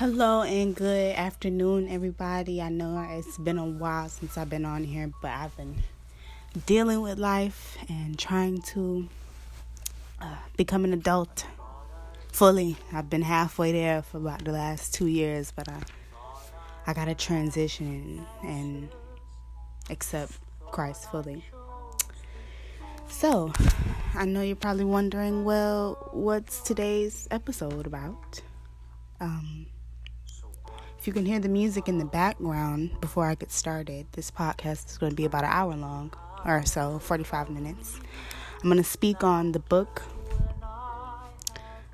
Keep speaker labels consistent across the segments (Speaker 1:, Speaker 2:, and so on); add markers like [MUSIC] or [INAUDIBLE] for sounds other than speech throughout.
Speaker 1: Hello and good afternoon, everybody. I know it's been a while since I've been on here, but I've been dealing with life and trying to uh, become an adult fully. I've been halfway there for about the last two years, but I I gotta transition and accept Christ fully. So, I know you're probably wondering, well, what's today's episode about? Um, if you can hear the music in the background before I get started, this podcast is going to be about an hour long or so, 45 minutes. I'm going to speak on the book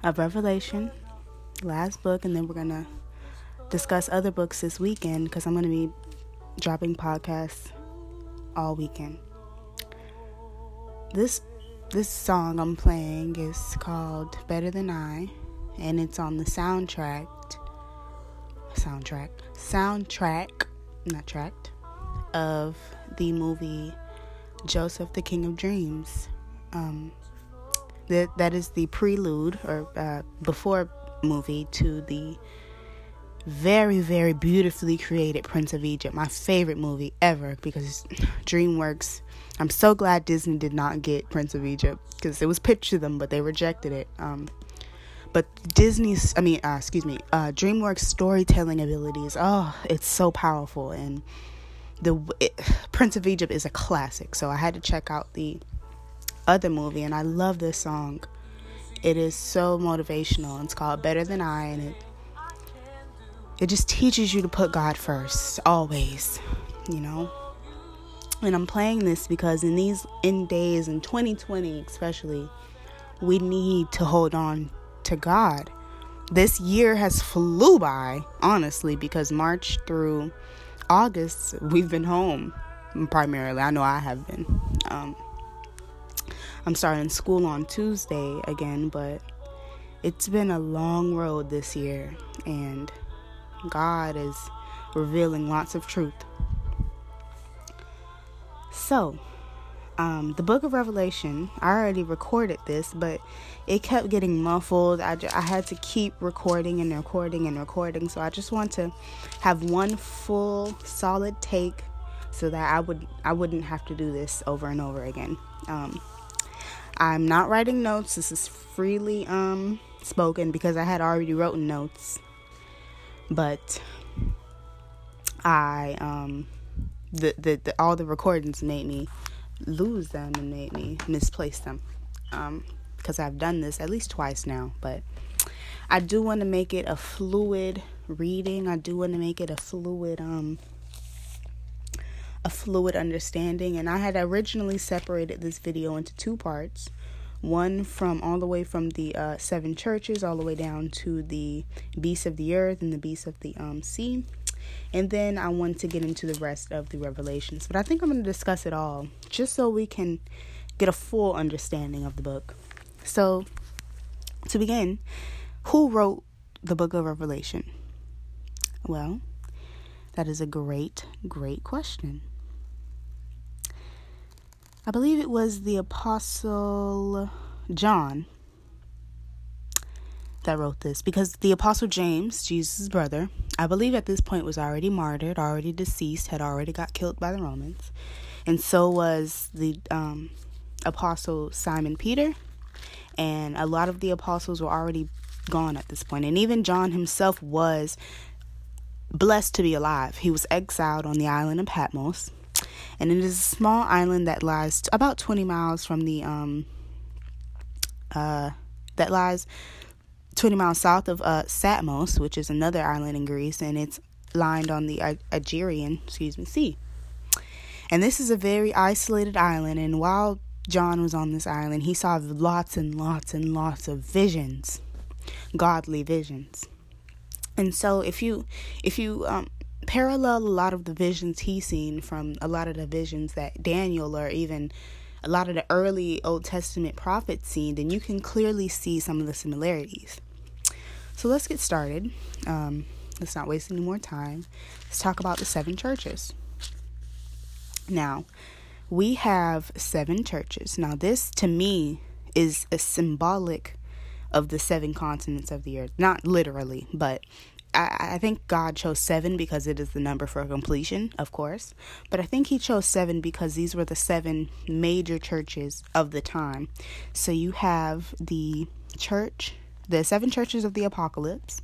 Speaker 1: of Revelation, last book, and then we're going to discuss other books this weekend because I'm going to be dropping podcasts all weekend. This this song I'm playing is called Better Than I and it's on the soundtrack soundtrack soundtrack not tracked of the movie Joseph the King of Dreams. Um, that that is the prelude or uh, before movie to the very very beautifully created Prince of Egypt. My favorite movie ever because [SIGHS] DreamWorks. I'm so glad Disney did not get Prince of Egypt because it was pitched to them, but they rejected it. Um, but Disney's, I mean, uh, excuse me, uh, DreamWorks storytelling abilities, oh, it's so powerful. And the it, Prince of Egypt is a classic, so I had to check out the other movie, and I love this song. It is so motivational. It's called Better Than I, and it it just teaches you to put God first, always, you know. And I'm playing this because in these in days in 2020 especially, we need to hold on to God. This year has flew by, honestly, because March through August, we've been home primarily. I know I have been. Um, I'm starting school on Tuesday again, but it's been a long road this year, and God is revealing lots of truth. So, um, the book of Revelation, I already recorded this, but it kept getting muffled. I, I had to keep recording and recording and recording. So I just want to have one full solid take so that I would I wouldn't have to do this over and over again. Um, I'm not writing notes. This is freely um, spoken because I had already written notes. But I um, the, the, the all the recordings made me lose them and made me misplace them. Um, because I've done this at least twice now, but I do want to make it a fluid reading. I do want to make it a fluid um a fluid understanding and I had originally separated this video into two parts. One from all the way from the uh, seven churches all the way down to the beasts of the earth and the beasts of the um, sea. And then I want to get into the rest of the revelations. But I think I'm going to discuss it all just so we can get a full understanding of the book. So, to begin, who wrote the book of Revelation? Well, that is a great, great question. I believe it was the Apostle John that wrote this because the Apostle James, Jesus' brother, I believe at this point was already martyred, already deceased, had already got killed by the Romans. And so was the um, Apostle Simon Peter. And a lot of the apostles were already gone at this point. And even John himself was blessed to be alive. He was exiled on the island of Patmos. And it is a small island that lies about 20 miles from the um uh that lies 20 miles south of uh, Samos, which is another island in Greece, and it's lined on the Aegean, excuse me, sea. And this is a very isolated island, and while John was on this island, he saw lots and lots and lots of visions, godly visions. And so if you if you um, parallel a lot of the visions he's seen from a lot of the visions that Daniel or even a lot of the early Old Testament prophets seen, then you can clearly see some of the similarities. So let's get started. Um, let's not waste any more time. Let's talk about the seven churches. Now, we have seven churches. Now, this to me is a symbolic of the seven continents of the earth. Not literally, but I, I think God chose seven because it is the number for completion, of course. But I think He chose seven because these were the seven major churches of the time. So you have the church, the seven churches of the apocalypse,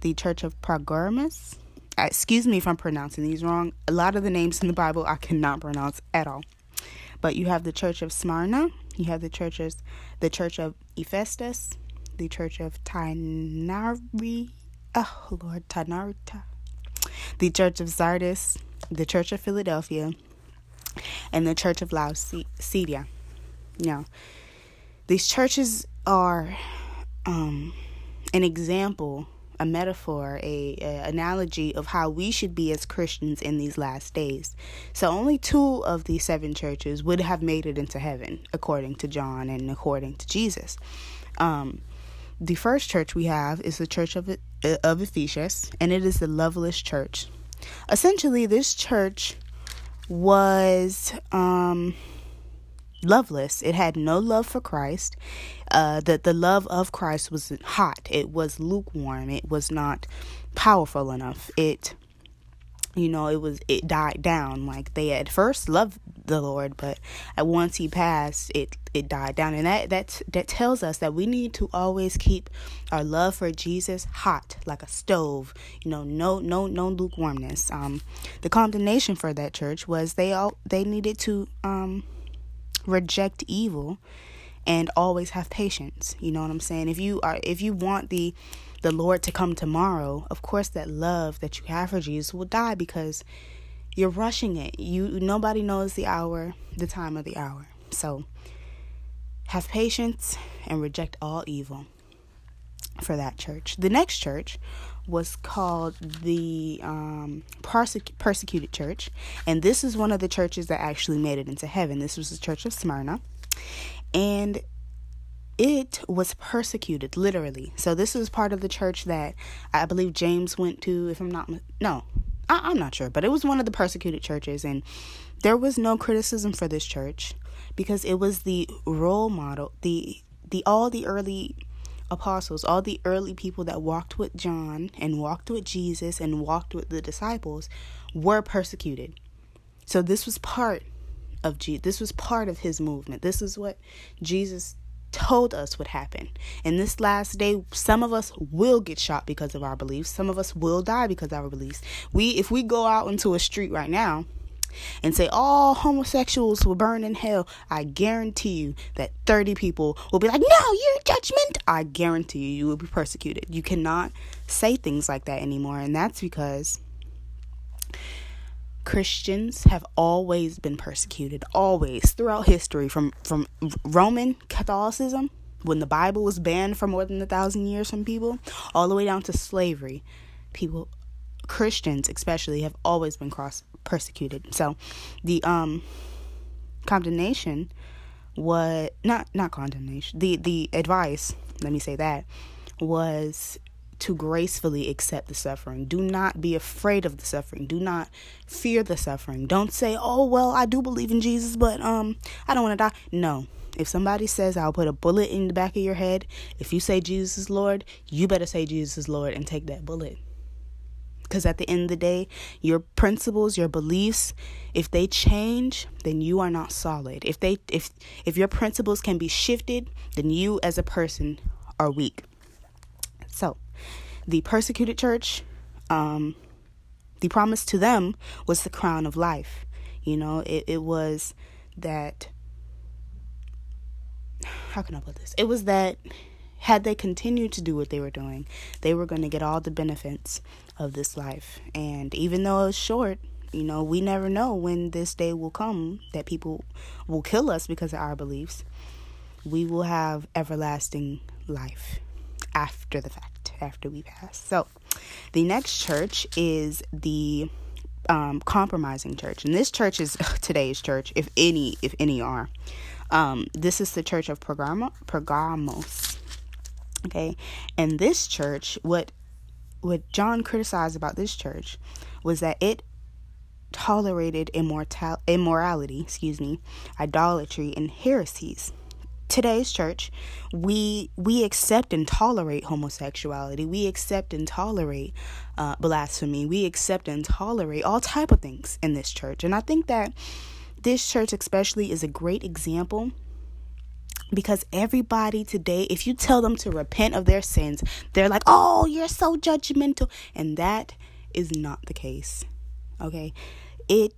Speaker 1: the church of Pergamos. Excuse me if I'm pronouncing these wrong. A lot of the names in the Bible I cannot pronounce at all. But you have the church of Smyrna, you have the churches, the church of Ephesus, the church of Tainari, oh Lord, Tanarita, the church of Sardis, the church of Philadelphia, and the church of Laodicea. Now, these churches are um, an example a metaphor, a, a, analogy of how we should be as Christians in these last days. So only two of these seven churches would have made it into heaven, according to John and according to Jesus. Um, the first church we have is the Church of of Ephesus, and it is the loveless church. Essentially, this church was um, loveless. It had no love for Christ. Uh, the the love of Christ was hot. It was lukewarm. It was not powerful enough. It, you know, it was it died down. Like they at first loved the Lord, but at once He passed, it it died down. And that that that tells us that we need to always keep our love for Jesus hot, like a stove. You know, no no no lukewarmness. Um, the condemnation for that church was they all they needed to um reject evil and always have patience. You know what I'm saying? If you are if you want the the Lord to come tomorrow, of course that love that you have for Jesus will die because you're rushing it. You nobody knows the hour, the time of the hour. So have patience and reject all evil for that church. The next church was called the um, Persec- Persecuted Church, and this is one of the churches that actually made it into heaven. This was the Church of Smyrna, and it was persecuted literally. So this is part of the church that I believe James went to. If I'm not no, I, I'm not sure, but it was one of the persecuted churches, and there was no criticism for this church because it was the role model, the the all the early apostles, all the early people that walked with John and walked with Jesus and walked with the disciples were persecuted. So this was part of Jesus. This was part of his movement. This is what Jesus told us would happen. In this last day, some of us will get shot because of our beliefs. Some of us will die because of our beliefs. We if we go out into a street right now and say all homosexuals will burn in hell, I guarantee you that 30 people will be like, No, you're judgment. I guarantee you, you will be persecuted. You cannot say things like that anymore. And that's because Christians have always been persecuted, always throughout history, from, from Roman Catholicism, when the Bible was banned for more than a thousand years from people, all the way down to slavery. People Christians especially have always been cross persecuted. So the um condemnation was not not condemnation. The the advice, let me say that, was to gracefully accept the suffering. Do not be afraid of the suffering. Do not fear the suffering. Don't say, "Oh, well, I do believe in Jesus, but um I don't want to die." No. If somebody says, "I'll put a bullet in the back of your head," if you say Jesus is Lord, you better say Jesus is Lord and take that bullet because at the end of the day, your principles, your beliefs, if they change, then you are not solid. If they if if your principles can be shifted, then you as a person are weak. So, the persecuted church, um, the promise to them was the crown of life. You know, it, it was that how can I put this? It was that had they continued to do what they were doing, they were going to get all the benefits of this life. And even though it's short, you know, we never know when this day will come that people will kill us because of our beliefs. We will have everlasting life after the fact, after we pass. So, the next church is the um, compromising church, and this church is [LAUGHS] today's church, if any, if any are. Um, this is the church of Pergamos. Okay. And this church, what what John criticized about this church was that it tolerated immortal immorality, excuse me, idolatry and heresies. today's church, we we accept and tolerate homosexuality. We accept and tolerate uh, blasphemy. We accept and tolerate all type of things in this church. And I think that this church especially is a great example because everybody today if you tell them to repent of their sins they're like oh you're so judgmental. And that is not the case okay? It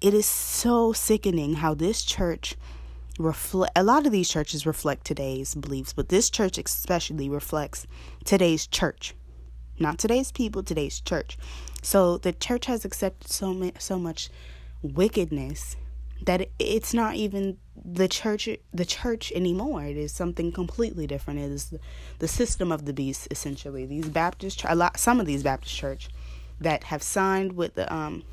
Speaker 1: it is so sickening how this church reflect a lot of these churches reflect today's beliefs but this church especially reflects today's church not today's people today's church. So the church has accepted so much so much wickedness that it's not even the church the church anymore. It is something completely different. It is the system of the beast essentially. These baptist a lot some of these baptist church that have signed with the um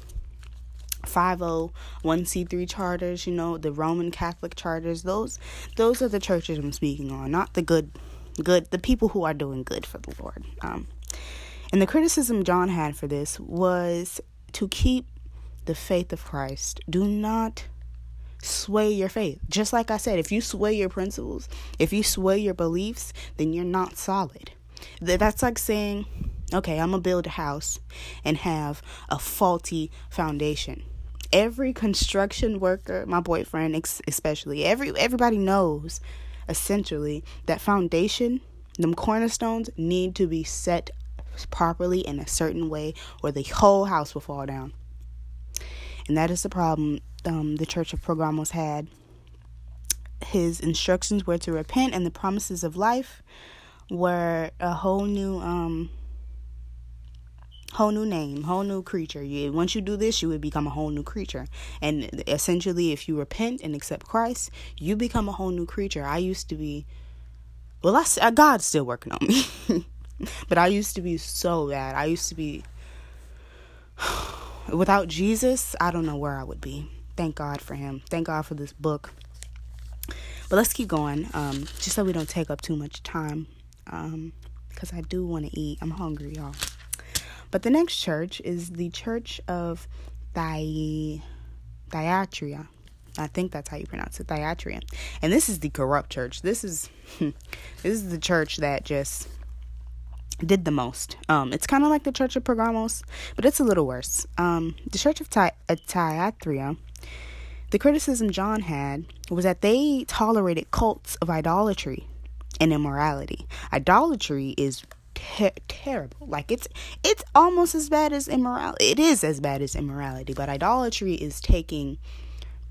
Speaker 1: 501c3 charters you know the roman catholic charters those those are the churches i'm speaking on not the good good the people who are doing good for the lord. Um and the criticism john had for this was to keep the faith of christ. Do not sway your faith. Just like I said, if you sway your principles, if you sway your beliefs, then you're not solid. That's like saying, okay, I'm going to build a house and have a faulty foundation. Every construction worker, my boyfriend especially, every everybody knows essentially that foundation, them cornerstones need to be set properly in a certain way or the whole house will fall down. And that is the problem um, the Church of Pergamos had. His instructions were to repent, and the promises of life were a whole new, um, whole new name, whole new creature. You, once you do this, you would become a whole new creature. And essentially, if you repent and accept Christ, you become a whole new creature. I used to be, well, I, God's still working on me, [LAUGHS] but I used to be so bad. I used to be. [SIGHS] Without Jesus, I don't know where I would be thank God for him. Thank God for this book. But let's keep going, um, just so we don't take up too much time, because um, I do want to eat. I'm hungry, y'all. But the next church is the Church of Thy Thyatira. I think that's how you pronounce it, Thyatira. And this is the corrupt church. This is [LAUGHS] this is the church that just did the most. Um, it's kind of like the Church of Pergamos, but it's a little worse. Um, the Church of Ty- uh, the criticism John had was that they tolerated cults of idolatry and immorality. Idolatry is ter- terrible. Like it's it's almost as bad as immorality. It is as bad as immorality, but idolatry is taking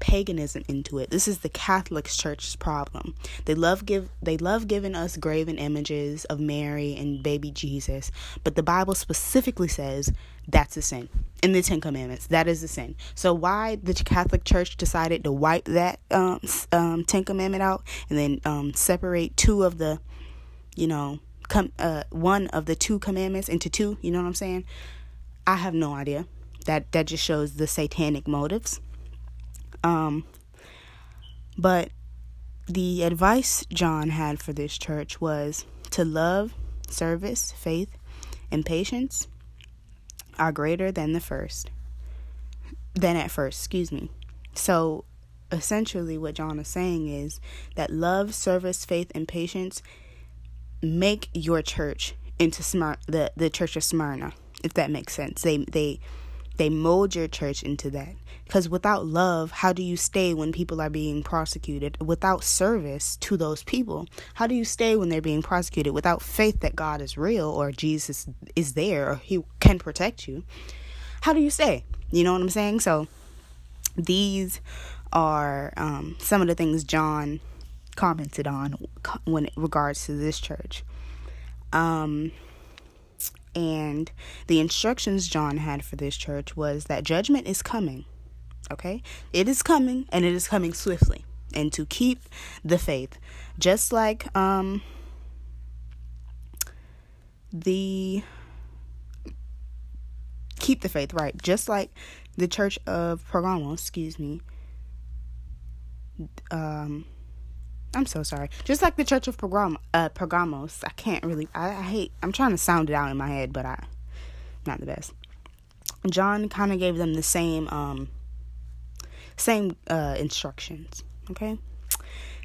Speaker 1: paganism into it. This is the Catholic Church's problem. They love give they love giving us graven images of Mary and baby Jesus, but the Bible specifically says that's a sin. In the Ten Commandments, that is a sin. So why the Catholic Church decided to wipe that um, um, Ten Commandment out and then um, separate two of the, you know, com- uh, one of the two commandments into two. You know what I'm saying? I have no idea. That that just shows the satanic motives. Um, but the advice John had for this church was to love, service, faith, and patience are greater than the first. Than at first, excuse me. So essentially what John is saying is that love, service, faith, and patience make your church into Smyrna, the the church of Smyrna, if that makes sense. They they they mold your church into that. Because without love, how do you stay when people are being prosecuted? Without service to those people, how do you stay when they're being prosecuted? Without faith that God is real or Jesus is there or He can protect you, how do you stay? You know what I'm saying? So these are um, some of the things John commented on when it regards to this church. Um, and the instructions John had for this church was that judgment is coming. Okay? It is coming and it is coming swiftly. And to keep the faith. Just like um the keep the faith, right? Just like the church of Pergamos, excuse me. Um I'm so sorry. Just like the Church of uh, Pergamos, I can't really. I, I, hate. I'm trying to sound it out in my head, but I, not the best. John kind of gave them the same, um, same uh, instructions. Okay.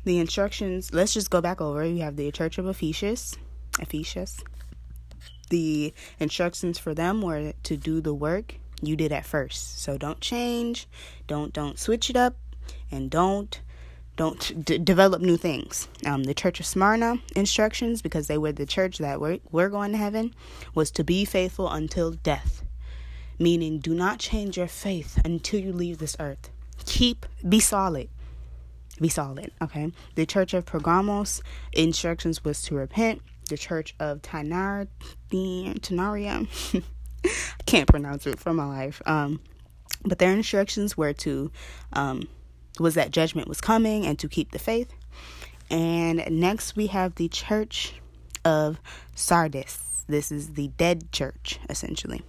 Speaker 1: the instructions, let's just go back over. You have the Church of Ephesus, Ephesus. The instructions for them were to do the work you did at first. So don't change, don't don't switch it up, and don't don't d- develop new things. Um, the Church of Smyrna instructions, because they were the church that we're, we're going to heaven, was to be faithful until death, meaning do not change your faith until you leave this earth. Keep, be solid. Be solid, okay? The Church of Pergamos instructions was to repent. The Church of Tanar, Tanaria, [LAUGHS] I can't pronounce it for my life. Um, but their instructions were to um, was that judgment was coming and to keep the faith. And next we have the church of Sardis. This is the dead church, essentially.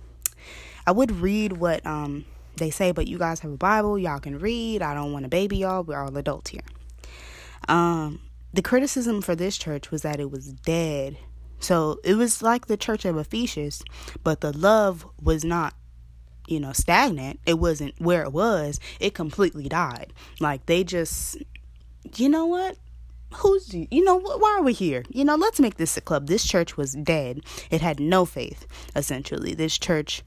Speaker 1: I would read what um, they say, but you guys have a Bible, y'all can read. I don't want to baby y'all, we're all adults here. Um, the criticism for this church was that it was dead. So it was like the church of Ephesus, but the love was not you know, stagnant. It wasn't where it was. It completely died. Like they just, you know what? Who's you know why are we here? You know, let's make this a club. This church was dead. It had no faith. Essentially, this church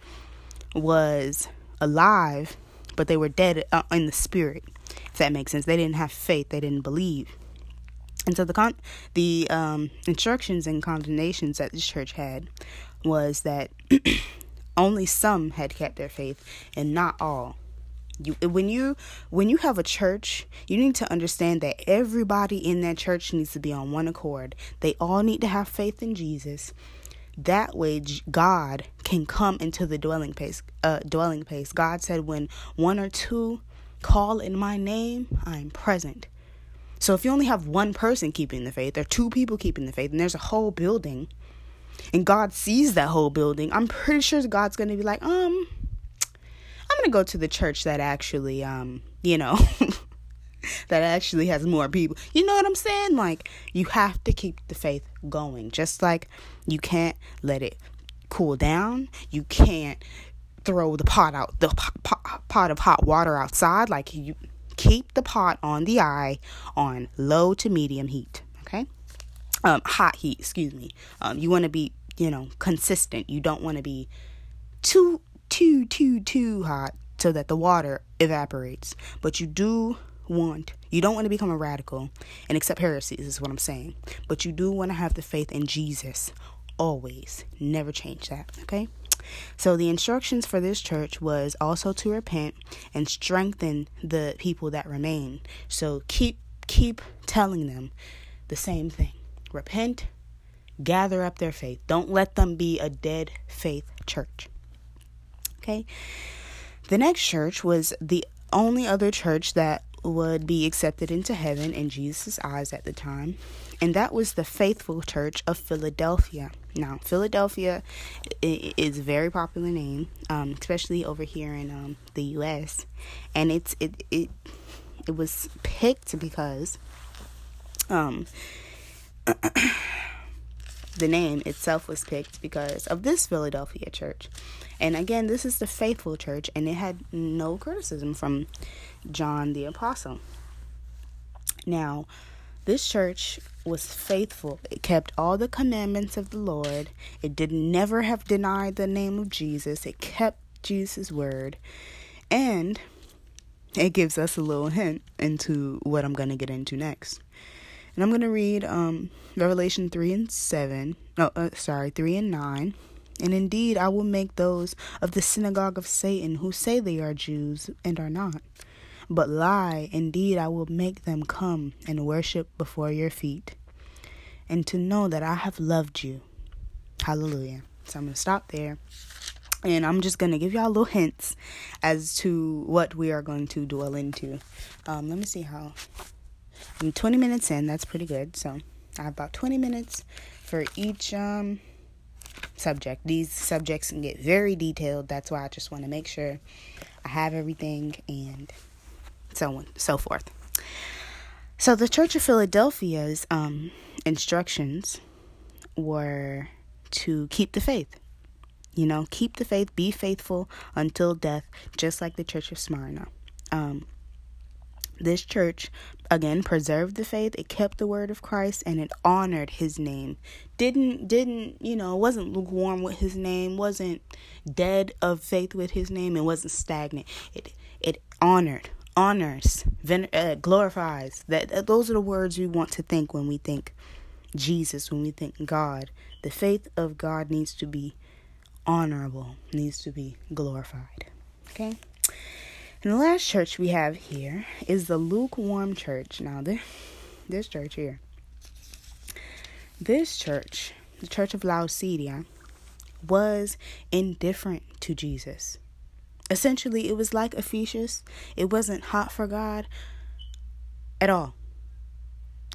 Speaker 1: was alive, but they were dead uh, in the spirit. If that makes sense, they didn't have faith. They didn't believe. And so the con- the um, instructions and condemnations that this church had was that [CLEARS THROAT] only some had kept their faith and not all. You when you when you have a church you need to understand that everybody in that church needs to be on one accord. They all need to have faith in jesus. That way god can come into the dwelling place uh dwelling place. God said when one or two call in my name i'm present. So if you only have one person keeping the faith or two people keeping the faith and there's a whole building and God sees that whole building, I'm pretty sure God's going to be like, um, I'm going to go to the church that actually, um, you know, [LAUGHS] that actually has more people. You know what I'm saying? Like, you have to keep the faith going. Just like you can't let it cool down. You can't throw the pot out, the pot, pot of hot water outside. Like, you keep the pot on the eye on low to medium heat. Okay? Um, hot heat, excuse me. Um, you want to be, you know, consistent. You don't want to be too, too, too, too hot so that the water evaporates. But you do want, you don't want to become a radical and accept heresies, is what I'm saying. But you do want to have the faith in Jesus always. Never change that, okay? So the instructions for this church was also to repent and strengthen the people that remain. So keep keep telling them the same thing repent, gather up their faith. Don't let them be a dead faith church. Okay? The next church was the only other church that would be accepted into heaven in Jesus' eyes at the time, and that was the Faithful Church of Philadelphia. Now, Philadelphia is a very popular name, um, especially over here in um, the U.S., and it's it it it was picked because um, [COUGHS] the name itself was picked because of this Philadelphia church. And again, this is the faithful church, and it had no criticism from John the Apostle. Now, this church was faithful. It kept all the commandments of the Lord. It did never have denied the name of Jesus. It kept Jesus' word. And it gives us a little hint into what I'm going to get into next. And I'm going to read um, Revelation 3 and 7. No, uh, sorry, 3 and 9. And indeed, I will make those of the synagogue of Satan who say they are Jews and are not, but lie. Indeed, I will make them come and worship before your feet, and to know that I have loved you. Hallelujah. So I'm going to stop there. And I'm just going to give y'all little hints as to what we are going to dwell into. Um, let me see how I'm 20 minutes in. That's pretty good. So I have about 20 minutes for each um, subject. These subjects can get very detailed. That's why I just want to make sure I have everything and so on, so forth. So the Church of Philadelphia's um, instructions were to keep the faith. You know, keep the faith, be faithful until death, just like the Church of Smyrna. Um, This church again preserved the faith, it kept the word of Christ and it honored his name. Didn't didn't, you know, wasn't lukewarm with his name, wasn't dead of faith with his name, it wasn't stagnant. It it honored, honors, ven- uh, glorifies. That, that those are the words we want to think when we think Jesus, when we think God. The faith of God needs to be honorable, needs to be glorified. Okay? And the last church we have here is the lukewarm church. Now, this, this church here, this church, the church of Laodicea, was indifferent to Jesus. Essentially, it was like Ephesus. It wasn't hot for God at all.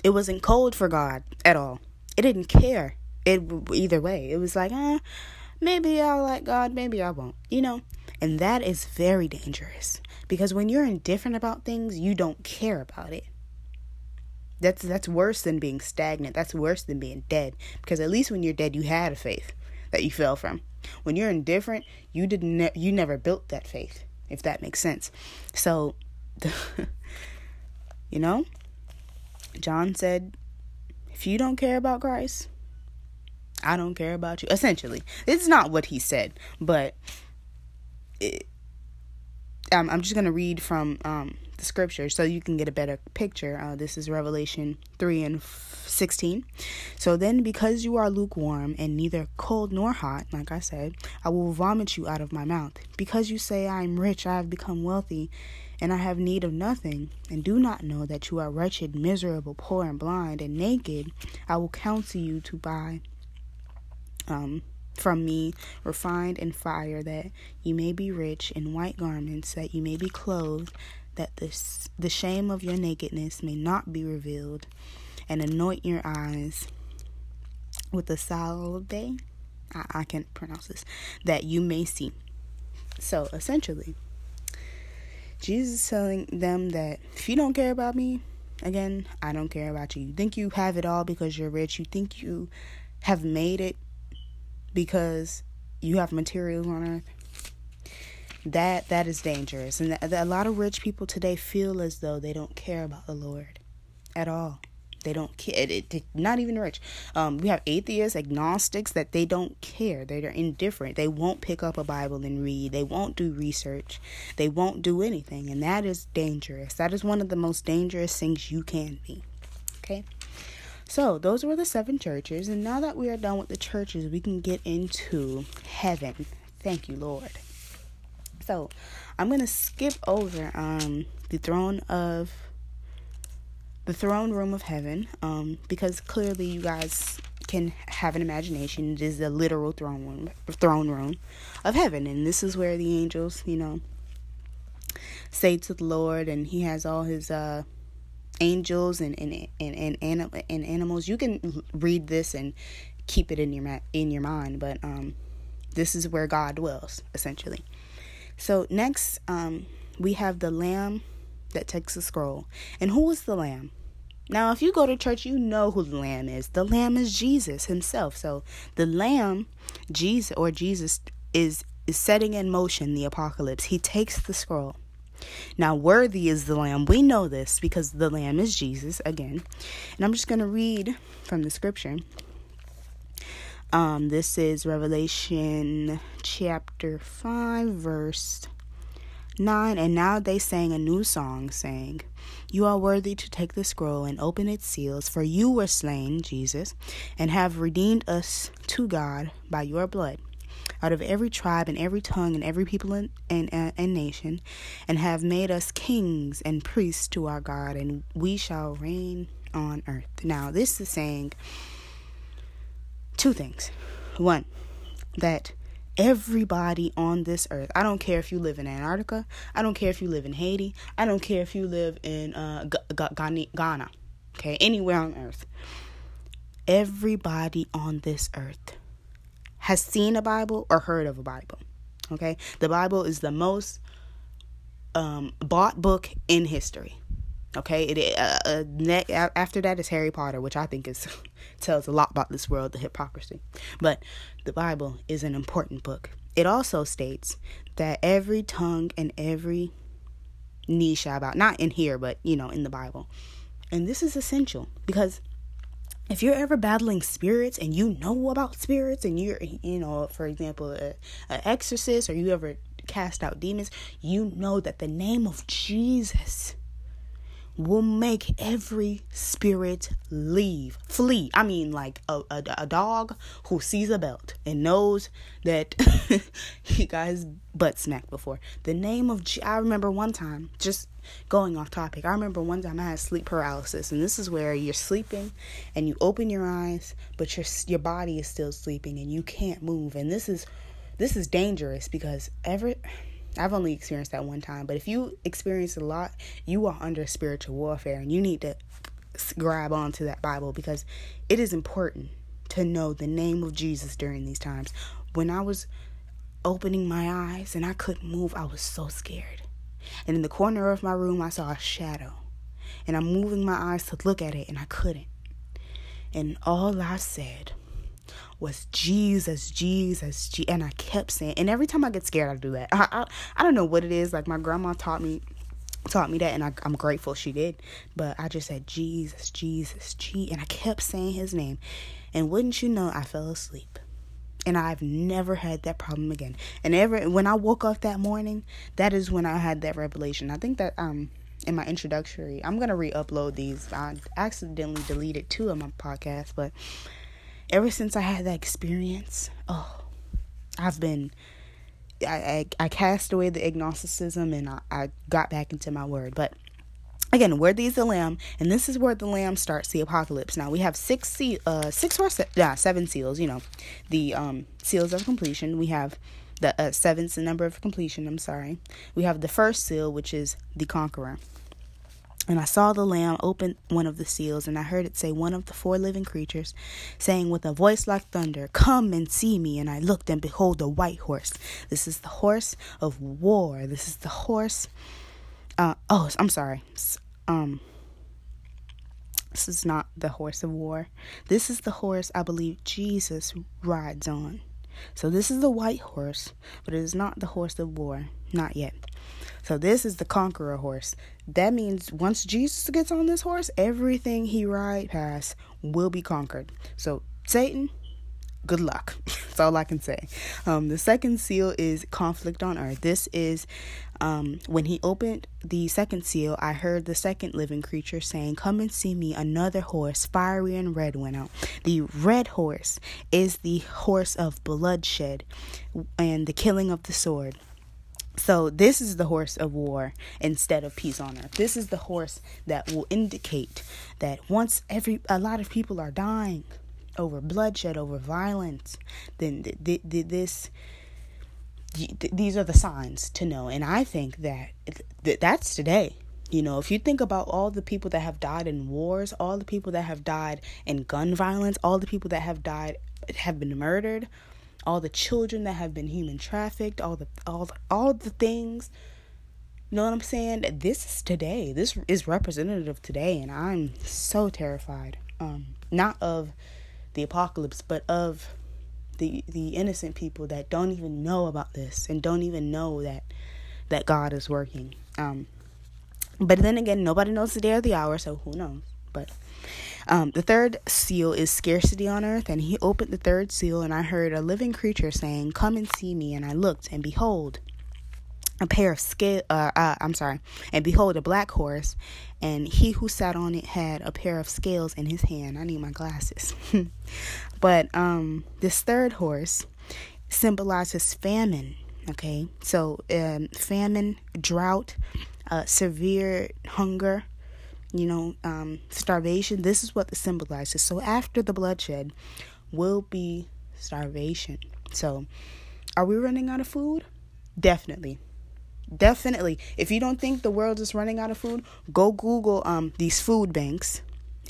Speaker 1: It wasn't cold for God at all. It didn't care. It either way. It was like, eh, maybe I'll like God, maybe I won't. You know, and that is very dangerous because when you're indifferent about things, you don't care about it. That's that's worse than being stagnant. That's worse than being dead. Because at least when you're dead, you had a faith that you fell from. When you're indifferent, you didn't. Ne- you never built that faith. If that makes sense. So, [LAUGHS] you know, John said, "If you don't care about Christ, I don't care about you." Essentially, it's not what he said, but it, um, I'm just going to read from um, the scripture so you can get a better picture. Uh, this is Revelation 3 and 16. So then, because you are lukewarm and neither cold nor hot, like I said, I will vomit you out of my mouth. Because you say, I am rich, I have become wealthy, and I have need of nothing, and do not know that you are wretched, miserable, poor, and blind, and naked, I will counsel you to buy. Um, from me, refined in fire, that you may be rich in white garments, that you may be clothed, that this, the shame of your nakedness may not be revealed, and anoint your eyes with a salve. I, I can't pronounce this, that you may see. So essentially, Jesus is telling them that if you don't care about me, again, I don't care about you. You think you have it all because you're rich. You think you have made it because you have materials on earth that that is dangerous. And a lot of rich people today feel as though they don't care about the lord at all. They don't care it, it, not even rich. Um, we have atheists agnostics that they don't care. They're indifferent. They won't pick up a bible and read. They won't do research. They won't do anything. And that is dangerous. That is one of the most dangerous things you can be. Okay so, those were the seven churches, and now that we are done with the churches, we can get into heaven. Thank you, Lord. So, I'm going to skip over um, the throne of the throne room of heaven um, because clearly you guys can have an imagination. It is the literal throne room, throne room of heaven, and this is where the angels, you know, say to the Lord, and He has all His uh, angels and and and and, anim- and animals. You can read this and keep it in your in your mind, but um, this is where God dwells essentially. So next, um, we have the Lamb that takes the scroll, and who is the Lamb? Now, if you go to church, you know who the Lamb is. The Lamb is Jesus Himself. So the Lamb, Jesus or Jesus, is is setting in motion the apocalypse. He takes the scroll. Now, worthy is the Lamb. We know this because the Lamb is Jesus again. And I'm just going to read from the scripture. Um, this is Revelation chapter 5, verse 9. And now they sang a new song, saying, You are worthy to take the scroll and open its seals, for you were slain, Jesus, and have redeemed us to God by your blood out of every tribe and every tongue and every people and, uh, and nation, and have made us kings and priests to our God, and we shall reign on earth. Now, this is saying two things. One, that everybody on this earth, I don't care if you live in Antarctica, I don't care if you live in Haiti, I don't care if you live in uh, G- Ghana, okay, anywhere on earth, everybody on this earth has seen a Bible or heard of a Bible. Okay? The Bible is the most um, bought book in history. Okay, it uh, uh, ne- after that is Harry Potter, which I think is [LAUGHS] tells a lot about this world, the hypocrisy. But the Bible is an important book. It also states that every tongue and every niche about. Not in here, but you know, in the Bible. And this is essential because if you're ever battling spirits and you know about spirits and you're you know for example a, a exorcist or you ever cast out demons you know that the name of jesus will make every spirit leave, flee. I mean, like a, a, a dog who sees a belt and knows that [LAUGHS] he got his butt smacked before. The name of, G- I remember one time, just going off topic, I remember one time I had sleep paralysis, and this is where you're sleeping and you open your eyes, but your your body is still sleeping and you can't move, and this is this is dangerous because every I've only experienced that one time, but if you experience a lot, you are under spiritual warfare and you need to grab onto that Bible because it is important to know the name of Jesus during these times. When I was opening my eyes and I couldn't move, I was so scared. And in the corner of my room, I saw a shadow. And I'm moving my eyes to look at it and I couldn't. And all I said was Jesus, Jesus, G, and I kept saying. And every time I get scared, I do that. I, I, I don't know what it is. Like my grandma taught me taught me that and I, am grateful she did but i just said jesus jesus g and i kept saying his name and wouldn't you know i fell asleep and i've never had that problem again and ever when i woke up that morning that is when i had that revelation i think that um in my introductory i'm gonna re-upload these i accidentally deleted two of my podcasts but ever since I had that experience, oh, I've been. I, I, I cast away the agnosticism and I, I got back into my word. But again, worthy is the lamb, and this is where the lamb starts the apocalypse. Now we have six se- uh six or se- yeah, seven seals. You know, the um seals of completion. We have the uh, seven's the number of completion. I'm sorry. We have the first seal, which is the conqueror. And I saw the Lamb open one of the seals, and I heard it say, One of the four living creatures, saying with a voice like thunder, Come and see me. And I looked, and behold, a white horse. This is the horse of war. This is the horse. Uh, oh, I'm sorry. Um, this is not the horse of war. This is the horse I believe Jesus rides on. So this is the white horse, but it is not the horse of war. Not yet. So this is the conqueror horse. That means once Jesus gets on this horse, everything he ride past will be conquered. So Satan, good luck. [LAUGHS] That's all I can say. Um, the second seal is conflict on earth. This is um, when he opened the second seal, I heard the second living creature saying, Come and see me. Another horse, fiery and red, went out. The red horse is the horse of bloodshed and the killing of the sword. So this is the horse of war instead of peace on earth. This is the horse that will indicate that once every a lot of people are dying over bloodshed, over violence, then th- th- th- this these are the signs to know. And I think that th- that's today. You know, if you think about all the people that have died in wars, all the people that have died in gun violence, all the people that have died have been murdered, all the children that have been human trafficked, all the all the, all the things. You know what I'm saying? This is today. This is representative today, and I'm so terrified. Um, not of the apocalypse, but of the the innocent people that don't even know about this and don't even know that that God is working. Um, but then again, nobody knows the day or the hour, so who knows? But um, the third seal is scarcity on earth, and he opened the third seal, and I heard a living creature saying, Come and see me. And I looked, and behold, a pair of scale uh, uh, I'm sorry and behold a black horse and he who sat on it had a pair of scales in his hand I need my glasses [LAUGHS] but um this third horse symbolizes famine okay so um famine drought uh severe hunger you know, um, starvation. This is what this symbolizes. So after the bloodshed will be starvation. So are we running out of food? Definitely. Definitely. If you don't think the world is running out of food, go Google um these food banks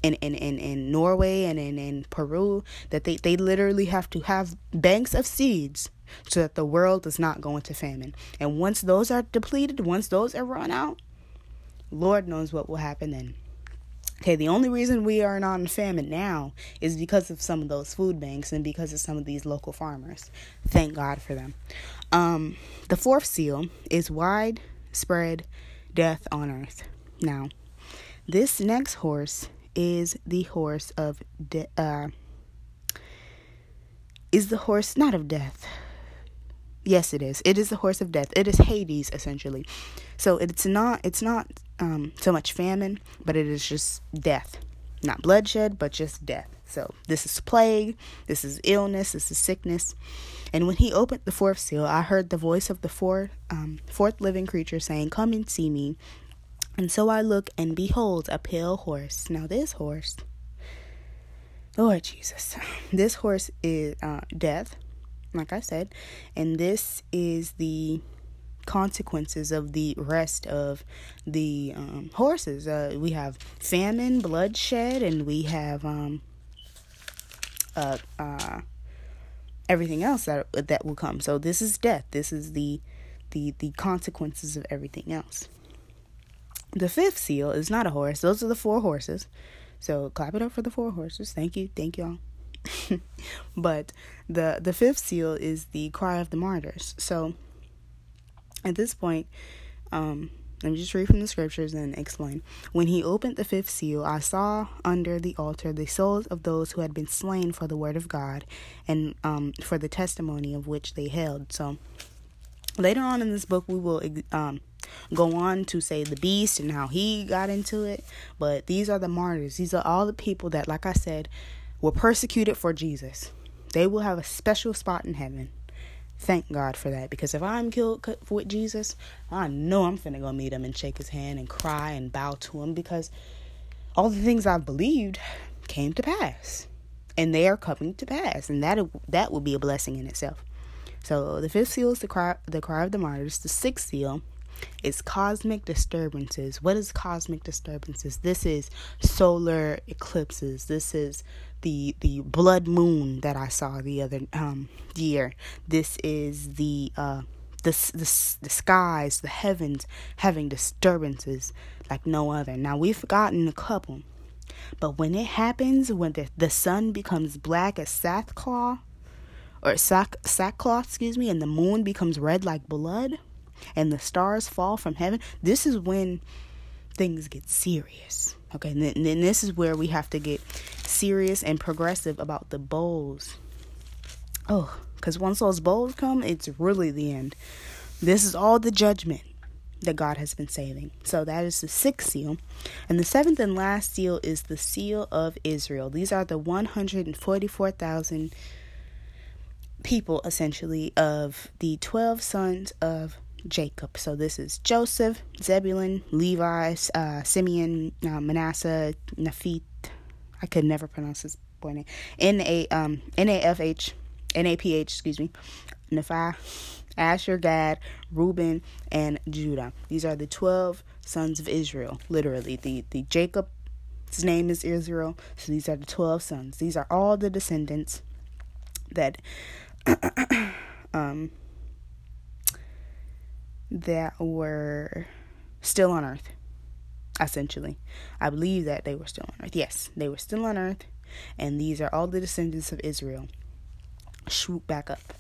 Speaker 1: in in, in, in Norway and in, in Peru that they, they literally have to have banks of seeds so that the world does not go into famine. And once those are depleted, once those are run out, Lord knows what will happen then. Okay, the only reason we are not in famine now is because of some of those food banks and because of some of these local farmers. Thank God for them. Um, the fourth seal is widespread death on earth. Now, this next horse is the horse of de- uh, is the horse not of death. Yes, it is. It is the horse of death. It is Hades essentially. So it's not it's not um, so much famine, but it is just death, not bloodshed, but just death. So this is plague, this is illness, this is sickness. And when he opened the fourth seal, I heard the voice of the four, um, fourth living creature saying, Come and see me. And so I look, and behold, a pale horse. Now, this horse, Lord Jesus, [LAUGHS] this horse is uh, death, like I said, and this is the consequences of the rest of the um, horses. Uh, we have famine, bloodshed, and we have um, uh, uh, everything else that that will come. So this is death. This is the the the consequences of everything else. The fifth seal is not a horse. Those are the four horses. So clap it up for the four horses. Thank you. Thank y'all. [LAUGHS] but the the fifth seal is the cry of the martyrs. So at this point, um, let me just read from the scriptures and explain. When he opened the fifth seal, I saw under the altar the souls of those who had been slain for the word of God and um, for the testimony of which they held. So later on in this book, we will um, go on to say the beast and how he got into it. But these are the martyrs. These are all the people that, like I said, were persecuted for Jesus. They will have a special spot in heaven thank God for that because if I'm killed with Jesus, I know I'm finna go meet him and shake his hand and cry and bow to him because all the things I've believed came to pass and they are coming to pass and that that will be a blessing in itself. So the fifth seal is the cry the cry of the martyrs. The sixth seal is cosmic disturbances. What is cosmic disturbances? This is solar eclipses. This is the the blood moon that I saw the other um year. This is the uh the, the, the skies, the heavens having disturbances like no other. Now we've forgotten a couple, but when it happens, when the, the sun becomes black as sackcloth, or sack, sackcloth, excuse me, and the moon becomes red like blood, and the stars fall from heaven, this is when things get serious. Okay, and then, this is where we have to get serious and progressive about the bowls. Oh, because once those bowls come, it's really the end. This is all the judgment that God has been saving. So that is the sixth seal. And the seventh and last seal is the seal of Israel. These are the 144,000 people, essentially, of the 12 sons of Jacob. So this is Joseph, Zebulun, Levi, uh, Simeon, uh, Manasseh, Naphtali. I could never pronounce this boy name. N A um N A F H N A P H. Excuse me. Nephi, Asher, Gad, Reuben, and Judah. These are the twelve sons of Israel. Literally, the the Jacob's name is Israel. So these are the twelve sons. These are all the descendants that [COUGHS] um that were still on earth, essentially. I believe that they were still on earth. Yes, they were still on earth, and these are all the descendants of Israel. Swoop back up.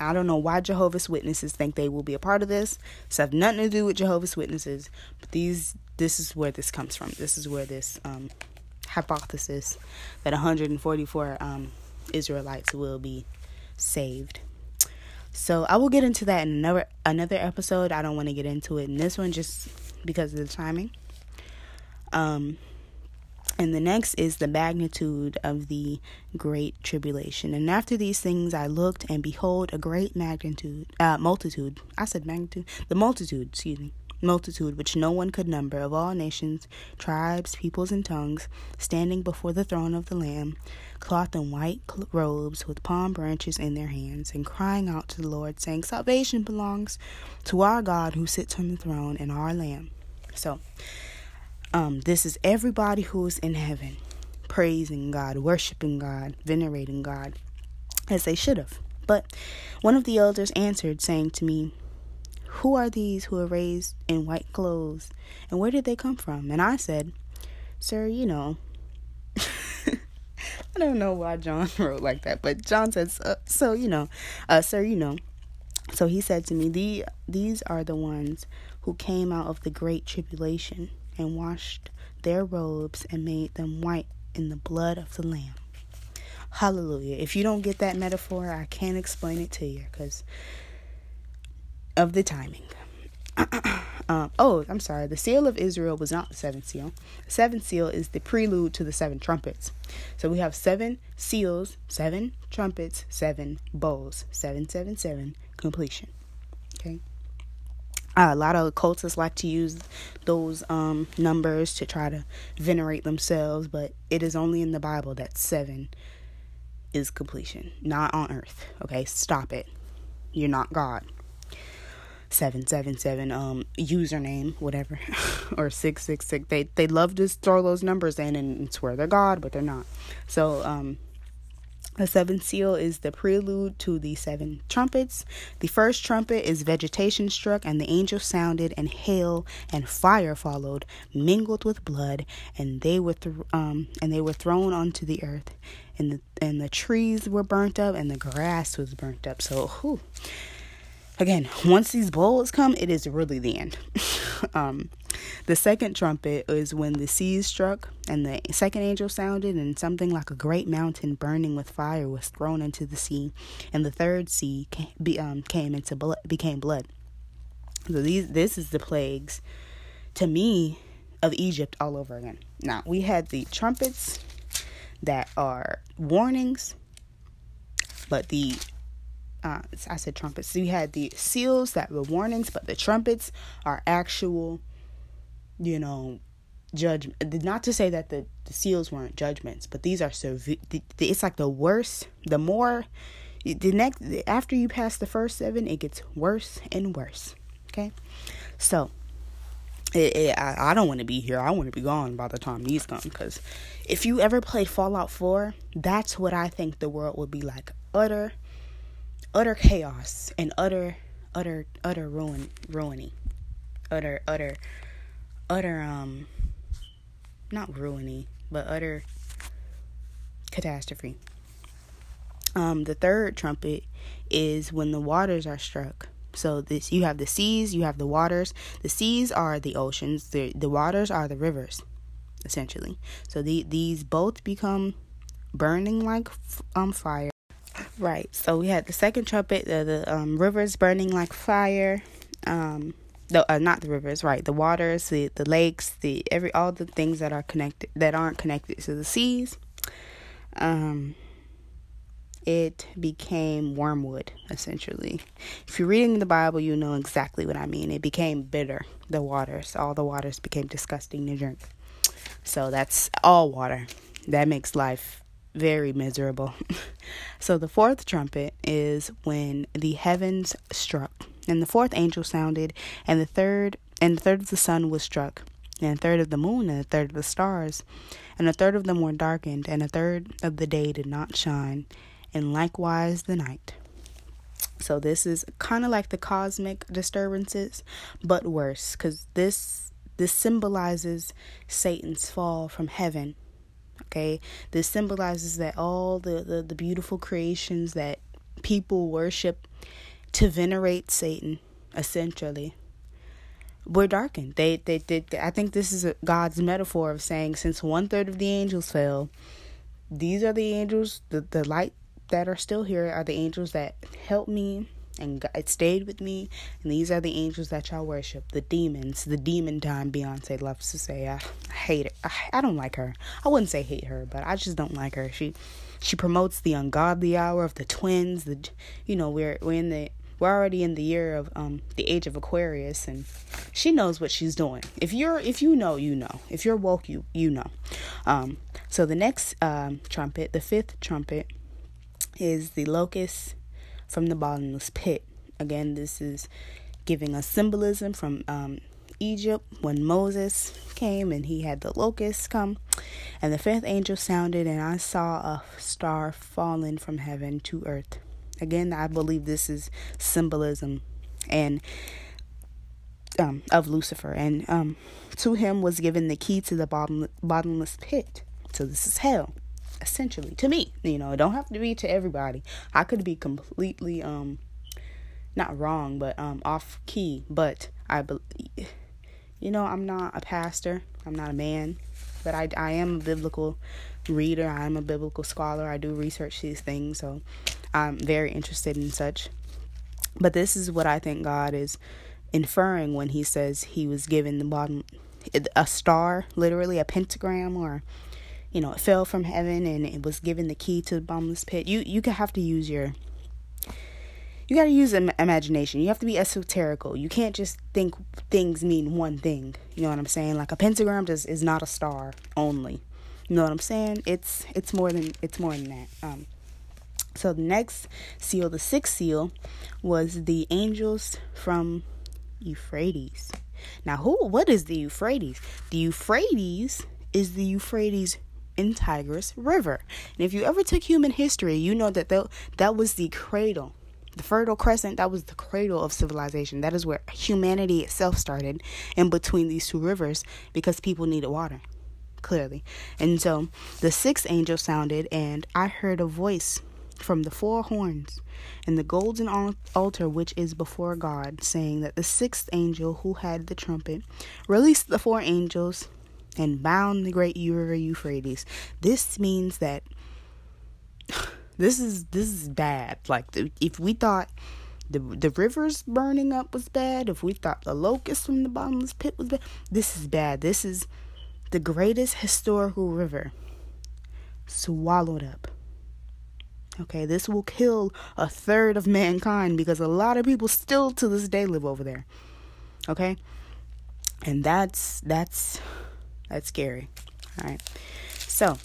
Speaker 1: I don't know why Jehovah's Witnesses think they will be a part of this. This has nothing to do with Jehovah's Witnesses, but these this is where this comes from. This is where this um, hypothesis that 144 um, Israelites will be saved so I will get into that in another another episode. I don't want to get into it in this one just because of the timing. Um and the next is the magnitude of the great tribulation. And after these things I looked and behold a great magnitude uh multitude. I said magnitude. The multitude, excuse me multitude which no one could number of all nations, tribes, peoples, and tongues, standing before the throne of the Lamb, clothed in white robes with palm branches in their hands, and crying out to the Lord, saying, Salvation belongs to our God who sits on the throne and our Lamb. So, um, this is everybody who is in heaven, praising God, worshiping God, venerating God, as they should have. But one of the elders answered, saying to me, who are these who are raised in white clothes, and where did they come from? And I said, Sir, you know. [LAUGHS] I don't know why John [LAUGHS] wrote like that, but John says, So, you know, uh, sir, you know. So he said to me, the, These are the ones who came out of the great tribulation and washed their robes and made them white in the blood of the Lamb. Hallelujah. If you don't get that metaphor, I can't explain it to you because of the timing. [CLEARS THROAT] um, oh, I'm sorry. The seal of Israel was not the seventh seal. The seventh seal is the prelude to the seven trumpets. So we have seven seals, seven trumpets, seven bowls, seven, seven, seven, completion. Okay. Uh, a lot of occultists like to use those um, numbers to try to venerate themselves, but it is only in the Bible that seven is completion, not on earth. Okay, stop it. You're not God. 777 um username whatever [LAUGHS] or 666 they they love to throw those numbers in and swear they're god but they're not so um the seventh seal is the prelude to the seven trumpets. The first trumpet is vegetation struck, and the angel sounded, and hail and fire followed, mingled with blood, and they were th- um and they were thrown onto the earth, and the and the trees were burnt up, and the grass was burnt up. So, whew. Again, once these bowls come, it is really the end. [LAUGHS] um, the second trumpet is when the seas struck, and the second angel sounded, and something like a great mountain burning with fire was thrown into the sea, and the third sea came, be, um, came into blood, became blood. So these, this is the plagues, to me, of Egypt all over again. Now we had the trumpets that are warnings, but the uh, I said trumpets. You had the seals that were warnings, but the trumpets are actual you know, judgment. Not to say that the, the seals weren't judgments, but these are so. It's like the worst. The more the next after you pass the first seven, it gets worse and worse. Okay, so it, it, I, I don't want to be here. I want to be gone by the time these come. Because if you ever played Fallout 4, that's what I think the world would be like. Utter, utter chaos and utter, utter, utter ruin, ruining, utter, utter utter um not ruiny, but utter catastrophe. Um, the third trumpet is when the waters are struck. So this you have the seas, you have the waters. The seas are the oceans. The the waters are the rivers, essentially. So the these both become burning like um fire. Right. So we had the second trumpet, the, the um, rivers burning like fire. Um, the uh, not the rivers, right? The waters, the the lakes, the every all the things that are connected that aren't connected to the seas. Um, it became wormwood essentially. If you're reading the Bible, you know exactly what I mean. It became bitter. The waters, all the waters became disgusting to drink. So that's all water. That makes life very miserable. [LAUGHS] so the fourth trumpet is when the heavens struck and the fourth angel sounded, and the third and the third of the sun was struck, and a third of the moon, and a third of the stars, and a third of them were darkened, and a third of the day did not shine, and likewise the night. So this is kind of like the cosmic disturbances, but worse, because this this symbolizes Satan's fall from heaven. Okay, this symbolizes that all the, the, the beautiful creations that people worship to venerate Satan, essentially, were darkened. They, they, they, I think this is a, God's metaphor of saying, since one third of the angels fell, these are the angels, the, the light that are still here are the angels that help me and it stayed with me. And these are the angels that y'all worship, the demons, the demon time. Beyonce loves to say, I, I hate it. I, I don't like her. I wouldn't say hate her, but I just don't like her. She, she promotes the ungodly hour of the twins. The, you know, we're we're in the we're already in the year of um the age of Aquarius and she knows what she's doing. If you're if you know, you know. If you're woke, you you know. Um so the next um trumpet, the fifth trumpet is the locust from the bottomless pit. Again, this is giving us symbolism from um Egypt when Moses came and he had the locusts come. And the fifth angel sounded, and I saw a star fallen from heaven to earth. Again, I believe this is symbolism and um, of Lucifer, and um, to him was given the key to the bottom, bottomless pit. So this is hell, essentially. To me, you know, it don't have to be to everybody. I could be completely um not wrong, but um off key. But I believe, you know, I'm not a pastor. I'm not a man, but I I am a biblical reader. I'm a biblical scholar. I do research these things, so I'm very interested in such. But this is what I think God is inferring when he says he was given the bottom a star, literally a pentagram or you know, it fell from heaven and it was given the key to the bottomless pit. You you have to use your you got to use Im- imagination. You have to be esoterical. You can't just think things mean one thing. You know what I'm saying? Like a pentagram just is not a star only. You know what I'm saying? It's it's more than it's more than that. Um so the next seal, the sixth seal, was the angels from Euphrates. Now, who? What is the Euphrates? The Euphrates is the Euphrates in Tigris River. And if you ever took human history, you know that that, that was the cradle. The Fertile Crescent, that was the cradle of civilization. That is where humanity itself started in between these two rivers because people needed water, clearly. And so the sixth angel sounded, and I heard a voice from the four horns and the golden altar which is before God, saying that the sixth angel who had the trumpet released the four angels and bound the great river Euphrates. This means that [SIGHS] this is this is bad. Like if we thought the the rivers burning up was bad, if we thought the locusts from the bottomless pit was bad, this is bad. This is the greatest historical river swallowed up. Okay, this will kill a third of mankind because a lot of people still to this day live over there. Okay? And that's that's that's scary. All right. So,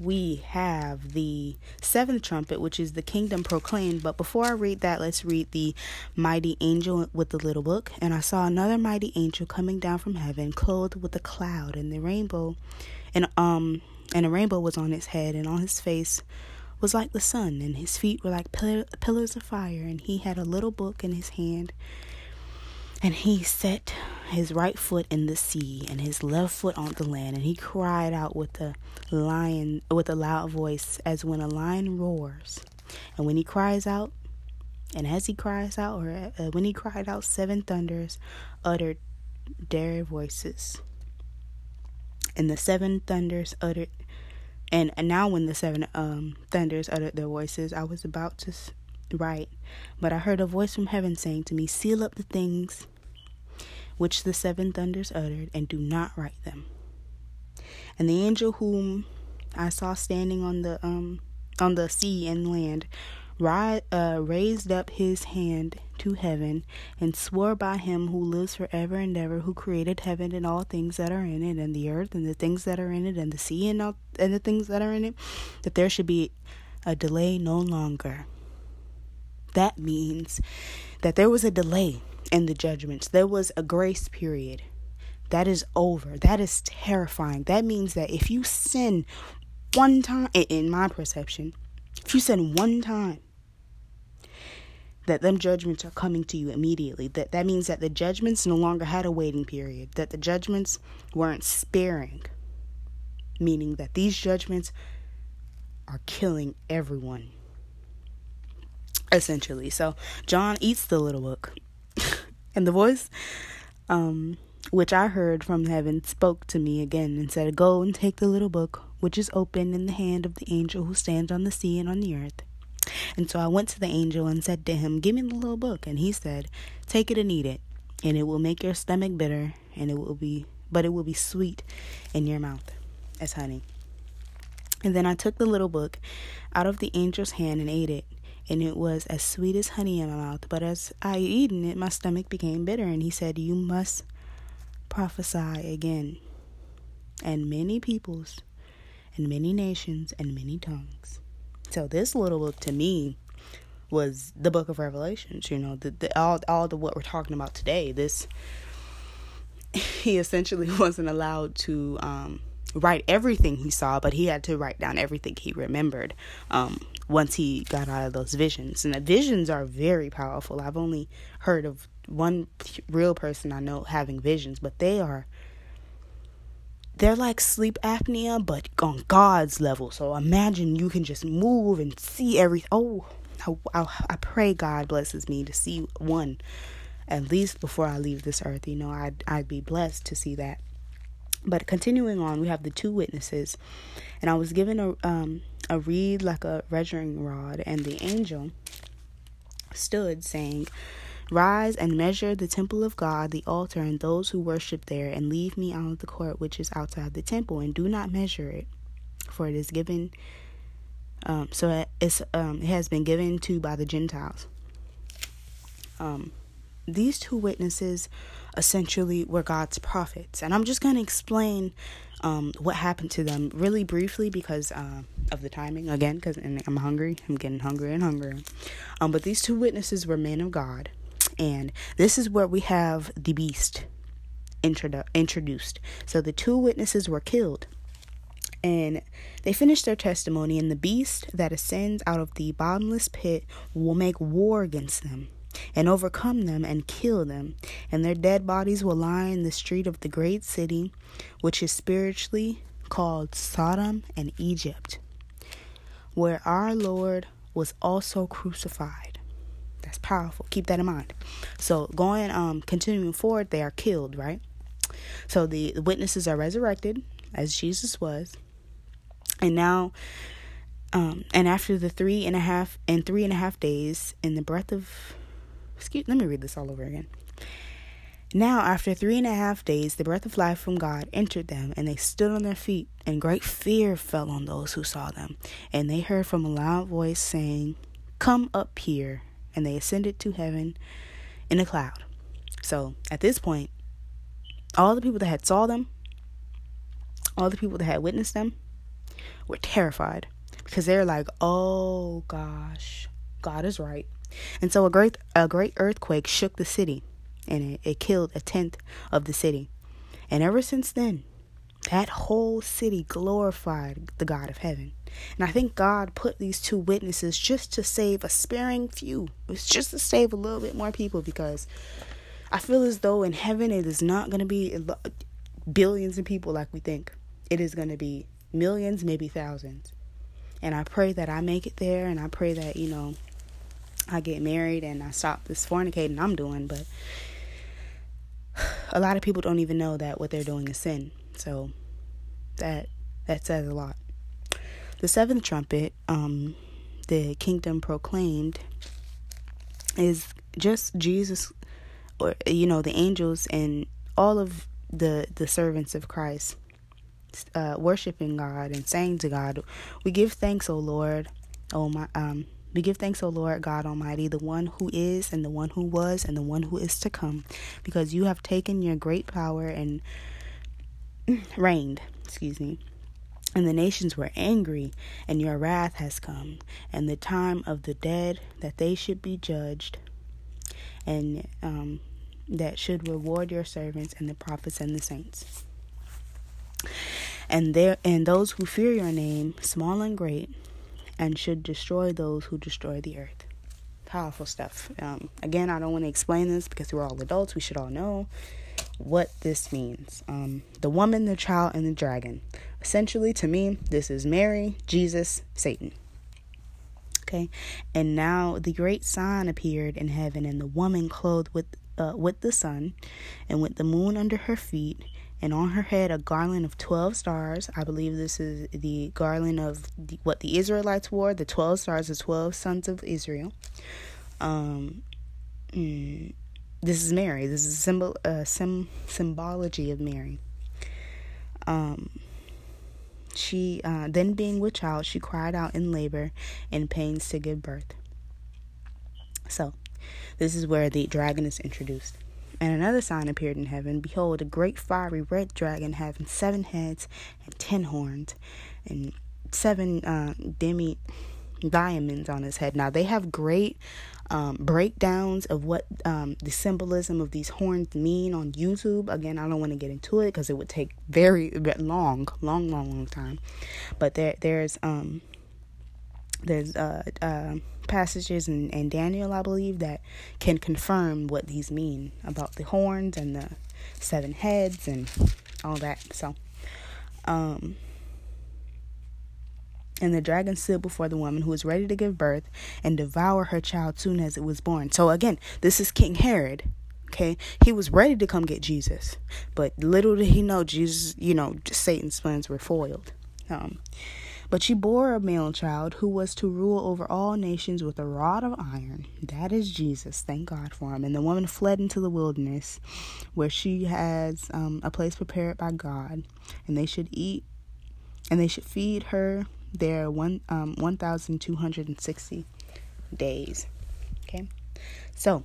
Speaker 1: we have the seventh trumpet, which is the kingdom proclaimed. But before I read that, let's read the mighty angel with the little book. And I saw another mighty angel coming down from heaven, clothed with a cloud and the rainbow, and um and a rainbow was on his head, and on his face was like the sun, and his feet were like pill- pillars of fire, and he had a little book in his hand. And he set his right foot in the sea and his left foot on the land, and he cried out with a lion with a loud voice, as when a lion roars. And when he cries out, and as he cries out, or uh, when he cried out, seven thunders uttered their voices. And the seven thunders uttered and, now, when the seven um, thunders uttered their voices, I was about to write, but I heard a voice from heaven saying to me, Seal up the things which the seven thunders uttered, and do not write them. And the angel whom I saw standing on the um on the sea and land ri- uh, raised up his hand to heaven and swore by him who lives forever and ever, who created heaven and all things that are in it, and the earth and the things that are in it, and the sea and all and the things that are in it, that there should be a delay no longer. That means that there was a delay in the judgments. There was a grace period. That is over. That is terrifying. That means that if you sin one time, in my perception, if you sin one time, that them judgments are coming to you immediately. That that means that the judgments no longer had a waiting period. That the judgments weren't sparing. Meaning that these judgments are killing everyone. Essentially. So John eats the little book. And the voice um which I heard from heaven spoke to me again and said, Go and take the little book which is open in the hand of the angel who stands on the sea and on the earth. And so I went to the angel and said to him, Give me the little book. And he said, Take it and eat it, and it will make your stomach bitter, and it will be, but it will be sweet in your mouth as honey. And then I took the little book out of the angel's hand and ate it, and it was as sweet as honey in my mouth. But as I eaten it, my stomach became bitter. And he said, You must prophesy again. And many peoples, and many nations, and many tongues so this little book to me was the book of Revelations. You know, the, the all all the what we're talking about today. This [LAUGHS] he essentially [LAUGHS] wasn't allowed to um, write everything he saw, but he had to write down everything he remembered um, once he got out of those visions. And the visions are very powerful. I've only heard of one real person I know having visions, but they are they're like sleep apnea, but on God's level. So imagine you can just move and see everything. Oh, I, I, I pray God blesses me to see one at least before I leave this earth. You know, I'd, I'd be blessed to see that. But continuing on, we have the two witnesses, and I was given a um a reed like a measuring rod, and the angel stood saying, Rise and measure the temple of God, the altar, and those who worship there, and leave me out of the court which is outside the temple, and do not measure it, for it is given. Um, so it's um, it has been given to by the Gentiles. Um, these two witnesses essentially were God's prophets. And I'm just going to explain um, what happened to them really briefly because uh, of the timing again, because I'm hungry. I'm getting hungry and hungrier. Um, but these two witnesses were men of God. And this is where we have the beast introdu- introduced. So the two witnesses were killed. And they finished their testimony, and the beast that ascends out of the bottomless pit will make war against them and overcome them and kill them, and their dead bodies will lie in the street of the great city, which is spiritually called Sodom and Egypt, where our Lord was also crucified. That's powerful. Keep that in mind. So going um continuing forward, they are killed, right? So the, witnesses are resurrected as Jesus was. And now um, and after the three and a half and three and a half days in the breath of Excuse, let me read this all over again. Now, after three and a half days, the breath of life from God entered them, and they stood on their feet, and great fear fell on those who saw them. And they heard from a loud voice saying, Come up here. And they ascended to heaven in a cloud. So, at this point, all the people that had saw them, all the people that had witnessed them, were terrified because they're like, "Oh gosh, God is right. And so a great a great earthquake shook the city, and it, it killed a tenth of the city. And ever since then, that whole city glorified the God of heaven. And I think God put these two witnesses just to save a sparing few. It's just to save a little bit more people because I feel as though in heaven it is not going to be billions of people like we think. It is going to be millions, maybe thousands. And I pray that I make it there and I pray that, you know, I get married and I stop this fornicating I'm doing, but a lot of people don't even know that what they're doing is sin. So that that says a lot. The seventh trumpet, um, the kingdom proclaimed, is just Jesus, or you know, the angels and all of the the servants of Christ, uh, worshiping God and saying to God, "We give thanks, O Lord, O my um, we give thanks, O Lord God Almighty, the one who is, and the one who was, and the one who is to come, because you have taken your great power and [CLEARS THROAT] reigned, excuse me. And the nations were angry, and your wrath has come, and the time of the dead that they should be judged, and um, that should reward your servants and the prophets and the saints. And there and those who fear your name, small and great, and should destroy those who destroy the earth. Powerful stuff. Um, again, I don't want to explain this because we're all adults. We should all know what this means. Um, the woman, the child, and the dragon. Essentially, to me, this is Mary, Jesus, Satan. Okay, and now the great sign appeared in heaven, and the woman clothed with uh, with the sun, and with the moon under her feet, and on her head a garland of 12 stars. I believe this is the garland of the, what the Israelites wore, the 12 stars, the 12 sons of Israel. Um, mm, this is Mary. This is a symbol, uh, sim, symbology of Mary. Um, she uh, then being with child, she cried out in labor and pains to give birth. So, this is where the dragon is introduced. And another sign appeared in heaven Behold, a great fiery red dragon having seven heads and ten horns, and seven uh, demi diamonds on his head. Now, they have great um, breakdowns of what um, the symbolism of these horns mean on YouTube. Again, I don't want to get into it because it would take very long, long, long, long time. But there, there's um, there's uh, uh, passages in, in Daniel, I believe, that can confirm what these mean about the horns and the seven heads and all that. So, um, And the dragon stood before the woman who was ready to give birth and devour her child soon as it was born. So again, this is King Herod. Okay, he was ready to come get Jesus, but little did he know Jesus, you know, Satan's plans were foiled. Um, but she bore a male child who was to rule over all nations with a rod of iron. That is Jesus. Thank God for him. And the woman fled into the wilderness where she has um, a place prepared by God. And they should eat, and they should feed her there one, um, 1,260 days. Okay. So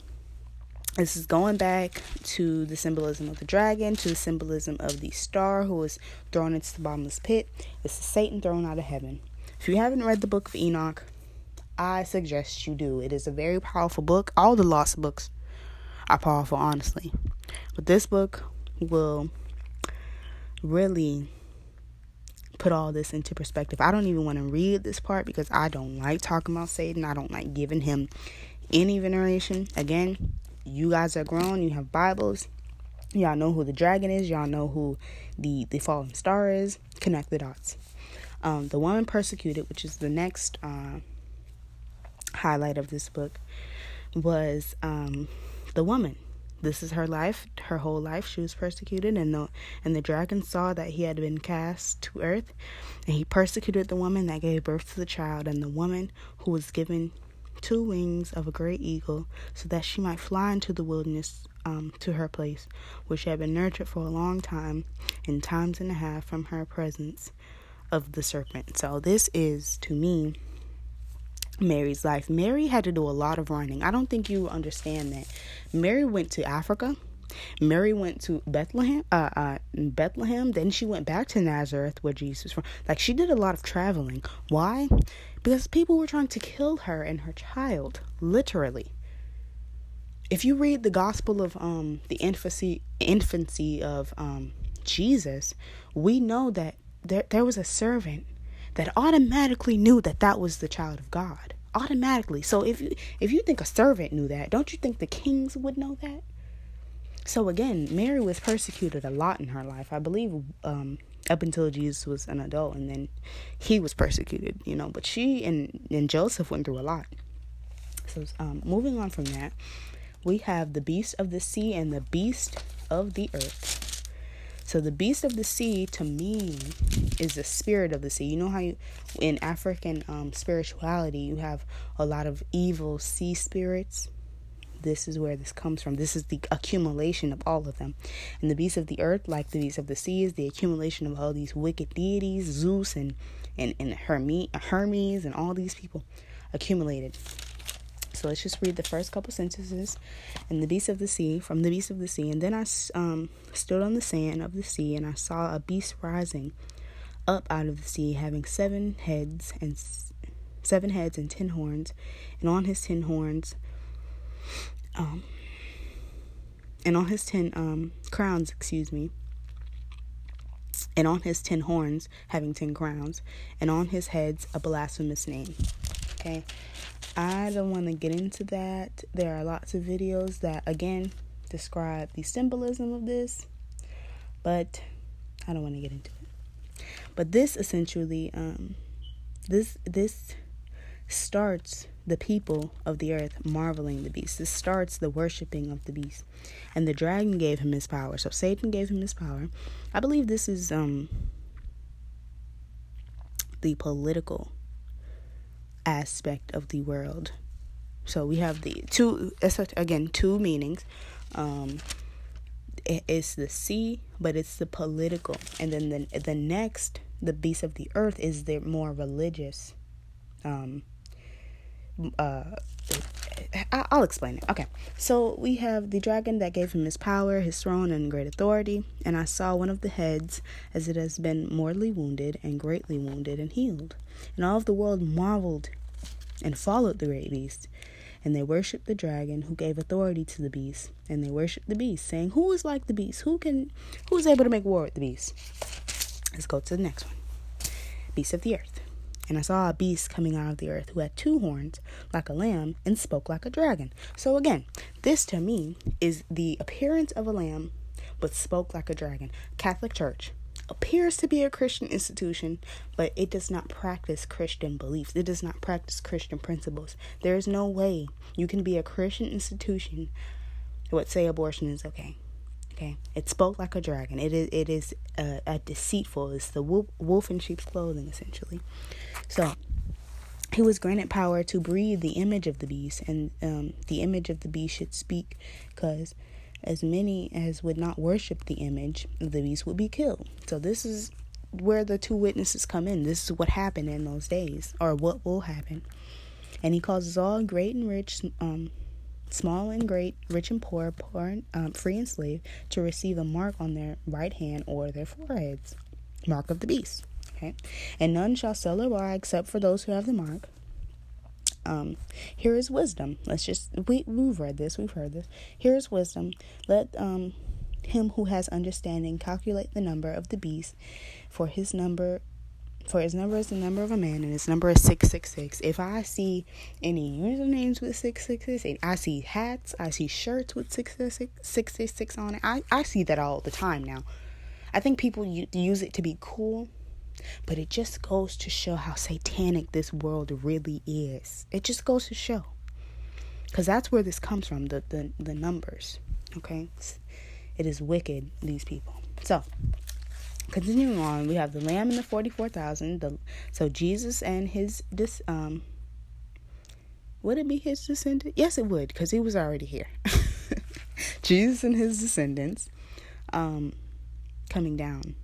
Speaker 1: this is going back to the symbolism of the dragon, to the symbolism of the star who was thrown into the bottomless pit. This is Satan thrown out of heaven. If you haven't read the book of Enoch, I suggest you do. It is a very powerful book. All the lost books are powerful, honestly. But this book will really put all this into perspective. I don't even want to read this part because I don't like talking about Satan. I don't like giving him any veneration. Again, you guys are grown, you have Bibles. Y'all know who the dragon is, y'all know who the the fallen star is. Connect the dots. Um, the woman persecuted, which is the next uh, highlight of this book, was um, the woman. This is her life, her whole life. She was persecuted, and the and the dragon saw that he had been cast to earth, and he persecuted the woman that gave birth to the child, and the woman who was given two wings of a great eagle, so that she might fly into the wilderness um, to her place, she had been nurtured for a long time, in times and a half from her presence of the serpent. So, this is to me Mary's life. Mary had to do a lot of running. I don't think you understand that. Mary went to Africa. Mary went to Bethlehem, uh, uh, Bethlehem. Then she went back to Nazareth, where Jesus was from. Like she did a lot of traveling. Why? because people were trying to kill her and her child, literally. If you read the gospel of um, the infancy infancy of um, Jesus, we know that there there was a servant that automatically knew that that was the child of God. Automatically. So if you if you think a servant knew that, don't you think the kings would know that? So again, Mary was persecuted a lot in her life. I believe um, up until Jesus was an adult, and then he was persecuted, you know. But she and, and Joseph went through a lot. So, um, moving on from that, we have the beast of the sea and the beast of the earth. So, the beast of the sea to me is the spirit of the sea. You know how you, in African um, spirituality, you have a lot of evil sea spirits this is where this comes from. This is the accumulation of all of them. And the beasts of the earth, like the beasts of the sea, is the accumulation of all these wicked deities, Zeus and and, and Hermes, Hermes and all these people accumulated. So let's just read the first couple sentences. And the beast of the sea, from the beast of the sea. And then I um, stood on the sand of the sea, and I saw a beast rising up out of the sea, having seven heads and seven heads and ten horns, and on his ten horns um, and on his ten um, crowns, excuse me, and on his ten horns, having ten crowns, and on his heads a blasphemous name. Okay, I don't want to get into that. There are lots of videos that again describe the symbolism of this, but I don't want to get into it. But this essentially, um, this this starts the people of the earth marveling the beast. This starts the worshiping of the beast. And the dragon gave him his power. So Satan gave him his power. I believe this is um the political aspect of the world. So we have the two again two meanings. Um it's the sea, but it's the political. And then the the next the beast of the earth is the more religious um uh I'll explain it. Okay. So we have the dragon that gave him his power, his throne, and great authority. And I saw one of the heads as it has been mortally wounded and greatly wounded and healed. And all of the world marveled and followed the great beast. And they worshipped the dragon who gave authority to the beast. And they worshipped the beast, saying, Who is like the beast? Who can who is able to make war with the beast? Let's go to the next one. Beast of the earth. And I saw a beast coming out of the earth who had two horns like a lamb and spoke like a dragon. So, again, this to me is the appearance of a lamb but spoke like a dragon. Catholic Church. appears to be a Christian institution, but it does not practice Christian beliefs. It does not practice Christian principles. There is no way you can be a Christian institution would say abortion is okay. Okay, it spoke like a dragon. It is it is a, a deceitful. It's the wolf, wolf in sheep's clothing, essentially. So he was granted power to breathe the image of the beast, and um, the image of the beast should speak, because as many as would not worship the image of the beast would be killed. So this is where the two witnesses come in. This is what happened in those days, or what will happen. And he causes all great and rich, um, small and great, rich and poor, poor and, um, free and slave, to receive a mark on their right hand or their foreheads, mark of the beast. Okay, and none shall sell or buy except for those who have the mark. Um, here is wisdom. Let's just we we've read this, we've heard this. Here is wisdom. Let um him who has understanding calculate the number of the beast, for his number for his number is the number of a man, and his number is 666. If I see any usernames with 666, and I see hats, I see shirts with 666 on it. I, I see that all the time now. I think people use it to be cool, but it just goes to show how satanic this world really is. It just goes to show. Because that's where this comes from the, the, the numbers. Okay? It is wicked, these people. So, continuing on, we have the lamb and the 44,000. The so Jesus and his this um would it be his descendant? Yes, it would because he was already here. [LAUGHS] Jesus and his descendants um coming down.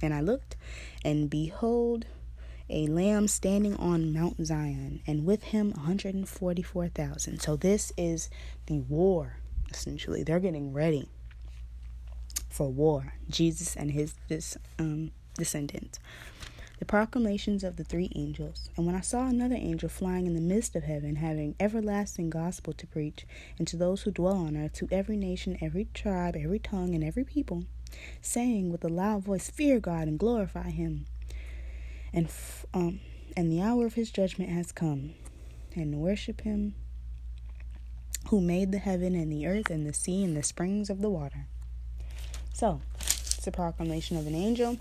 Speaker 1: And I looked and behold a lamb standing on Mount Zion and with him 144,000. So this is the war essentially. They're getting ready for war, Jesus and his this, um, descendants. The proclamations of the three angels. And when I saw another angel flying in the midst of heaven, having everlasting gospel to preach, and to those who dwell on earth, to every nation, every tribe, every tongue, and every people, saying with a loud voice, Fear God and glorify him. And, um, and the hour of his judgment has come, and worship him who made the heaven and the earth and the sea and the springs of the water. So, it's a proclamation of an angel.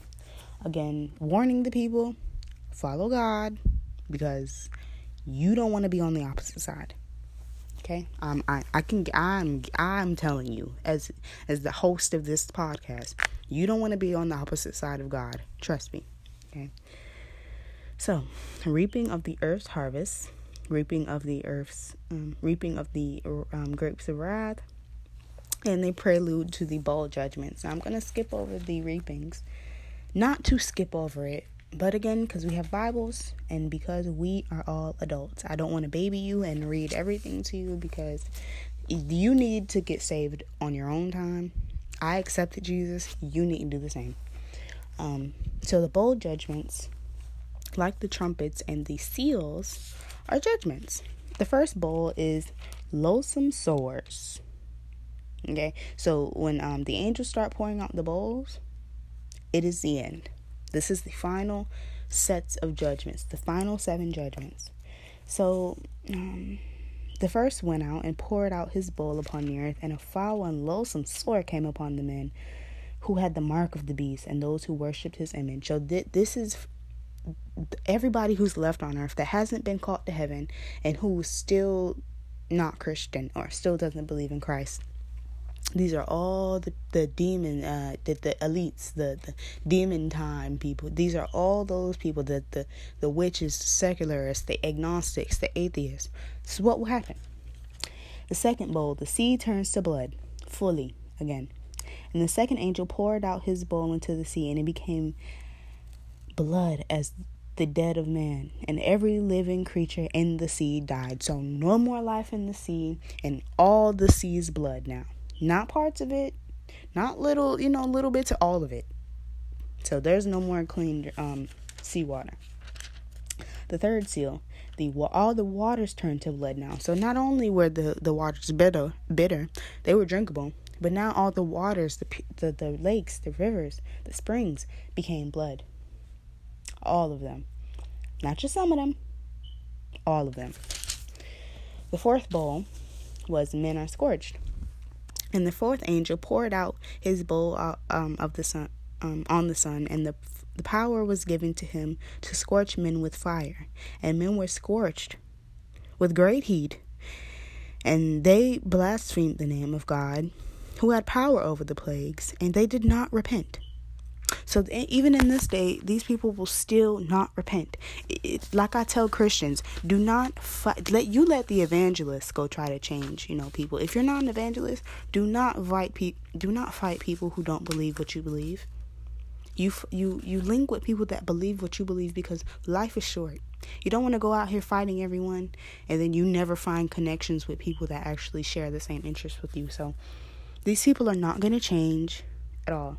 Speaker 1: Again, warning the people follow God because you don't want to be on the opposite side. Okay? Um I I can I'm I'm telling you as as the host of this podcast, you don't want to be on the opposite side of God. Trust me. Okay? So, reaping of the earth's harvest, reaping of the earth's um, reaping of the um, grapes of wrath, and they prelude to the bowl judgments. I'm going to skip over the reapings, not to skip over it, but again, because we have Bibles and because we are all adults, I don't want to baby you and read everything to you because you need to get saved on your own time. I accepted Jesus, you need to do the same. Um, so the bowl judgments, like the trumpets and the seals, are judgments. The first bowl is loathsome sores. Okay, so when um, the angels start pouring out the bowls, it is the end. This is the final sets of judgments, the final seven judgments. So um, the first went out and poured out his bowl upon the earth, and a foul and loathsome sore came upon the men who had the mark of the beast and those who worshipped his image. So th- this is everybody who's left on earth that hasn't been called to heaven and who's still not Christian or still doesn't believe in Christ these are all the, the demon uh the, the elites the, the demon time people. These are all those people that the the witches the secularists the agnostics the atheists. This is what will happen. The second bowl the sea turns to blood fully again. And the second angel poured out his bowl into the sea and it became blood as the dead of man, and every living creature in the sea died. So, no more life in the sea, and all the sea's blood now. Not parts of it, not little, you know, little bits, all of it. So there's no more clean um, seawater. The third seal, the all the waters turned to blood now. So not only were the the waters bitter, bitter, they were drinkable, but now all the waters, the the, the lakes, the rivers, the springs became blood. All of them, not just some of them, all of them. The fourth bowl was men are scorched. And the fourth angel poured out his bowl uh, um, of the sun um, on the sun, and the the power was given to him to scorch men with fire, and men were scorched with great heat. And they blasphemed the name of God, who had power over the plagues, and they did not repent. So even in this day, these people will still not repent. It, like I tell Christians, do not. Let you let the evangelists go try to change. You know, people. If you're not an evangelist, do not fight. Pe- do not fight people who don't believe what you believe. You you you link with people that believe what you believe because life is short. You don't want to go out here fighting everyone and then you never find connections with people that actually share the same interests with you. So these people are not going to change at all.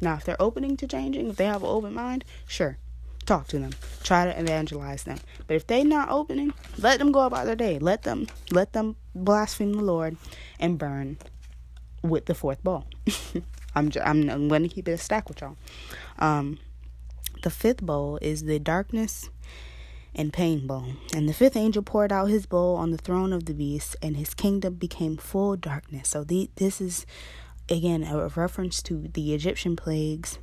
Speaker 1: Now, if they're opening to changing, if they have an open mind, sure, talk to them, try to evangelize them. But if they're not opening, let them go about their day. Let them let them blaspheme the Lord and burn with the fourth bowl. [LAUGHS] I'm I'm, I'm going to keep it a stack with y'all. Um, the fifth bowl is the darkness and pain bowl. And the fifth angel poured out his bowl on the throne of the beast, and his kingdom became full darkness. So the, this is again a reference to the Egyptian plagues.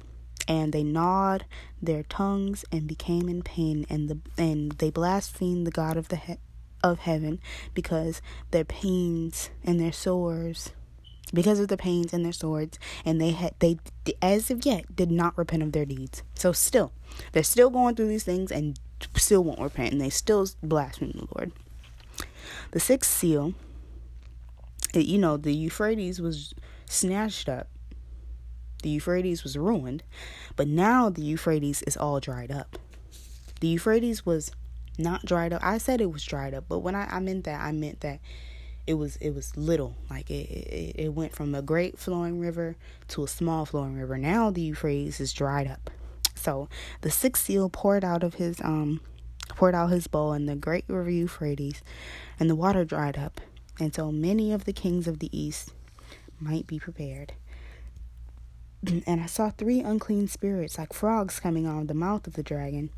Speaker 1: And they gnawed their tongues and became in pain, and the and they blasphemed the God of the he- of heaven because their pains and their sores because of the pains and their swords and they had they as of yet did not repent of their deeds so still they're still going through these things and still won't repent and they still blaspheme the lord the sixth seal you know the euphrates was snatched up. The euphrates was ruined but now the euphrates is all dried up. The euphrates was not dried up. I said it was dried up but when i, I meant that i meant that it was it was little. Like it, it it went from a great flowing river to a small flowing river. Now the euphrates is dried up. So the sixth seal poured out of his um poured out his bowl in the great river euphrates and the water dried up. Until many of the kings of the east might be prepared [CLEARS THROAT] and i saw three unclean spirits like frogs coming out of the mouth of the dragon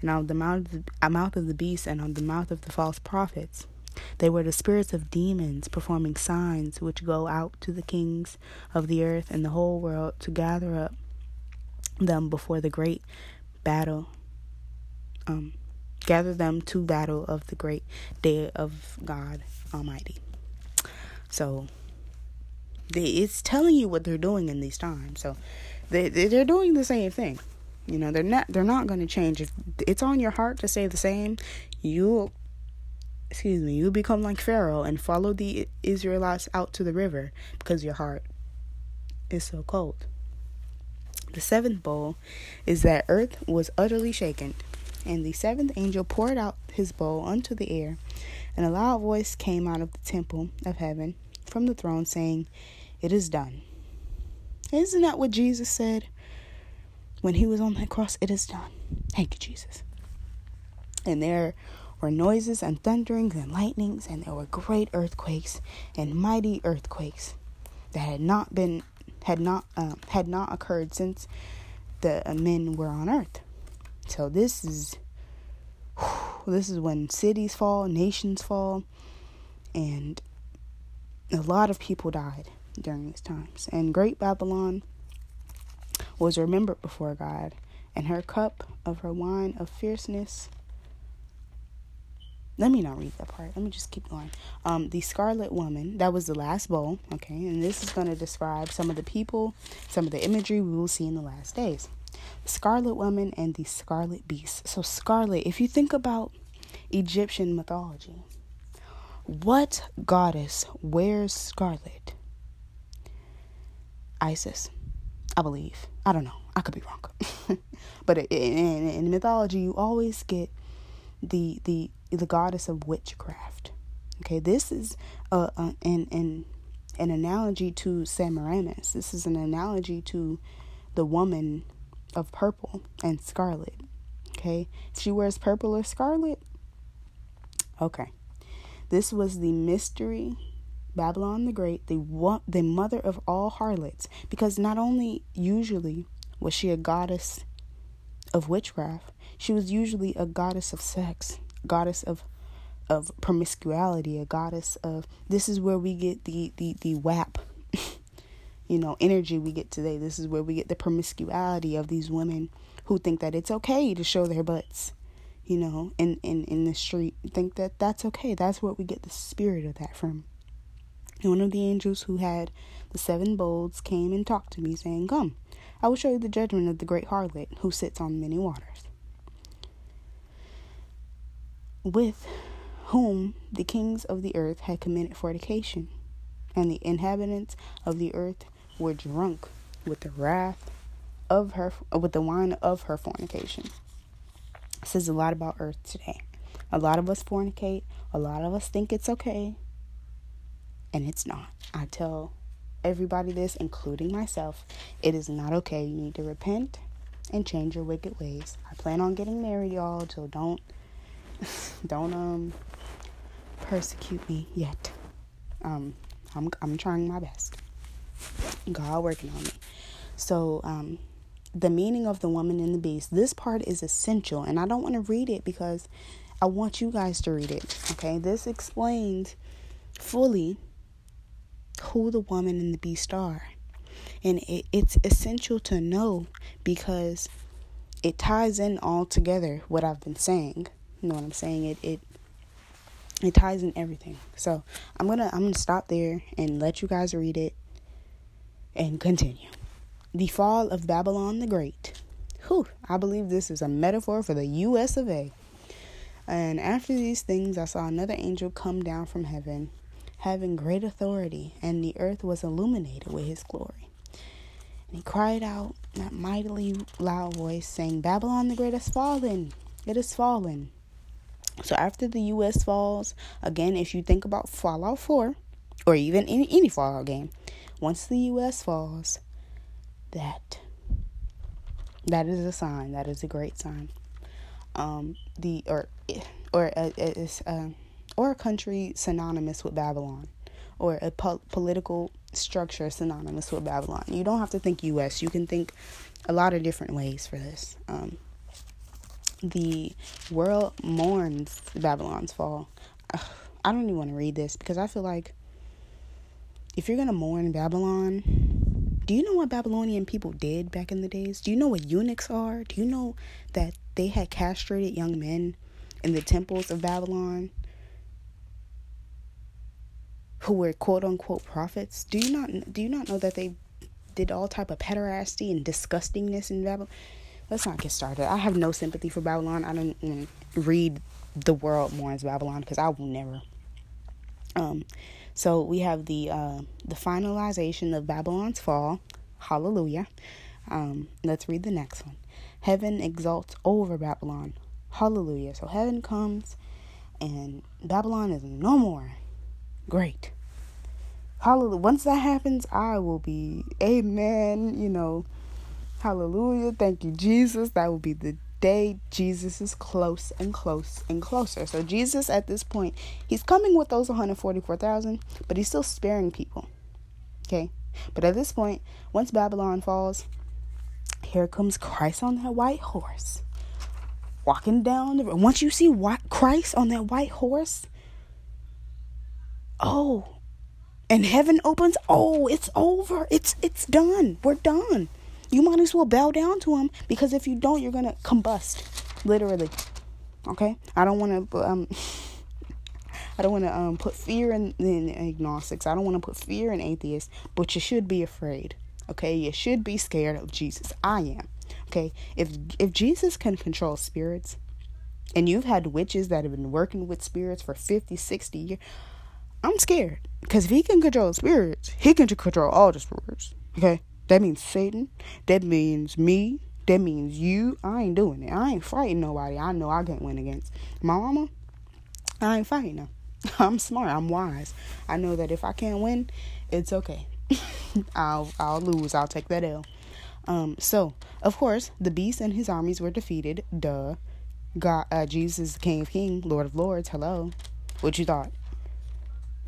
Speaker 1: and out of the mouth of the, uh, mouth of the beast and out of the mouth of the false prophets they were the spirits of demons performing signs which go out to the kings of the earth and the whole world to gather up them before the great battle. Um, gather them to battle of the great day of God Almighty. So they, it's telling you what they're doing in these times. So they they're doing the same thing. You know, they're not they're not going to change. If it's on your heart to say the same, you excuse me, you become like Pharaoh and follow the Israelites out to the river because your heart is so cold. The seventh bowl is that earth was utterly shaken, and the seventh angel poured out his bowl unto the air, and a loud voice came out of the temple of heaven from the throne, saying, It is done. Isn't that what Jesus said when he was on that cross? It is done. Thank you, Jesus. And there were noises and thunderings and lightnings, and there were great earthquakes and mighty earthquakes that had not been had not uh, had not occurred since the men were on earth. So this is this is when cities fall, nations fall, and a lot of people died during these times. And Great Babylon was remembered before God, and her cup of her wine of fierceness let me not read that part. Let me just keep going. Um, the Scarlet Woman, that was the last bowl, okay, and this is going to describe some of the people, some of the imagery we will see in the last days. The Scarlet Woman and the Scarlet Beast. So, Scarlet, if you think about Egyptian mythology, what goddess wears scarlet? Isis, I believe. I don't know. I could be wrong. [LAUGHS] but in, in, mythology, you always get the the the goddess of witchcraft. Okay, this is a, a an an an analogy to Semiramis. This is an analogy to the woman of purple and scarlet. Okay, she wears purple or scarlet. Okay, this was the mystery Babylon the Great, the the mother of all harlots, because not only usually was she a goddess of witchcraft, she was usually a goddess of sex goddess of of promiscuity, a goddess of this is where we get the the the WAP. [LAUGHS] you know, energy we get today. This is where we get the promiscuity of these women who think that it's okay to show their butts, you know, in, in, in the street. Think that that's okay. That's where we get the spirit of that from. And one of the angels who had the seven bowls came and talked to me, saying, Come, I will show you the judgment of the great harlot who sits on many waters, with whom the kings of the earth had committed fornication, and the inhabitants of the earth were drunk with the wrath of her with the wine of her fornication. It says a lot about earth today. A lot of us fornicate, a lot of us think it's okay, and it's not. I tell everybody this, including myself, it is not okay. You need to repent and change your wicked ways. I plan on getting married, y'all, so don't [LAUGHS] don't um persecute me yet. Um I'm I'm trying my best. God working on me. So um the meaning of the woman and the beast. This part is essential and I don't want to read it because I want you guys to read it. Okay? This explains fully who the woman and the beast are. And it, it's essential to know because it ties in all together what I've been saying. You know what I'm saying? It it it ties in everything. So I'm gonna I'm gonna stop there and let you guys read it and continue. The fall of Babylon the Great. Whew, I believe this is a metaphor for the US of A. And after these things I saw another angel come down from heaven having great authority, and the earth was illuminated with his glory. And he cried out in that mightily loud voice, saying, Babylon the Great has fallen. It has fallen. So after the US falls, again, if you think about Fallout 4, or even any, any Fallout game, once the US falls, that that is a sign. That is a great sign. Um, the or or uh, is uh, or a country synonymous with Babylon or a po- political structure synonymous with Babylon. You don't have to think US, you can think a lot of different ways for this. Um, the world mourns Babylon's fall. Ugh, I don't even want to read this because I feel like if you're going to mourn Babylon, do you know what Babylonian people did back in the days? Do you know what eunuchs are? Do you know that they had castrated young men in the temples of Babylon? Who were quote unquote prophets. Do you not do you not know that they did all type of pederasty and disgustingness in Babylon? Let's not get started. I have no sympathy for Babylon. I don't mm, read the world more as Babylon because I will never. Um, so we have the uh, the finalization of Babylon's fall. Hallelujah. Um, let's read the next one. Heaven exalts over Babylon. Hallelujah. So heaven comes and Babylon is no more. Great. Hallelujah. Once that happens, I will be, amen, you know, hallelujah. Thank you, Jesus. That will be the day Jesus is close and close and closer. So, Jesus at this point, he's coming with those 144,000, but he's still sparing people. Okay? But at this point, once Babylon falls, here comes Christ on that white horse. Walking down the road. Once you see Christ on that white horse, oh, and heaven opens, oh, it's over. It's it's done. We're done. You might as well bow down to him because if you don't, you're gonna combust, literally. Okay, I don't want to um, [LAUGHS] I don't want to um put fear in, in agnostics. I don't want to put fear in atheists, but you should be afraid. Okay, you should be scared of Jesus. I am. Okay, if if Jesus can control spirits, and you've had witches that have been working with spirits for 50, 60 years, I'm scared. Because if he can control spirits, he can control all the spirits. Okay? That means Satan. That means me. That means you. I ain't doing it. I ain't fighting nobody. I know I can't win against. My mama, I ain't fighting them. [LAUGHS] I'm smart. I'm wise. I know that if I can't win, it's okay. [LAUGHS] I'll I'll lose. I'll take that L. Um, so of course the beast and his armies were defeated. Duh. God, uh, Jesus, King of Kings, Lord of Lords. Hello. What you thought?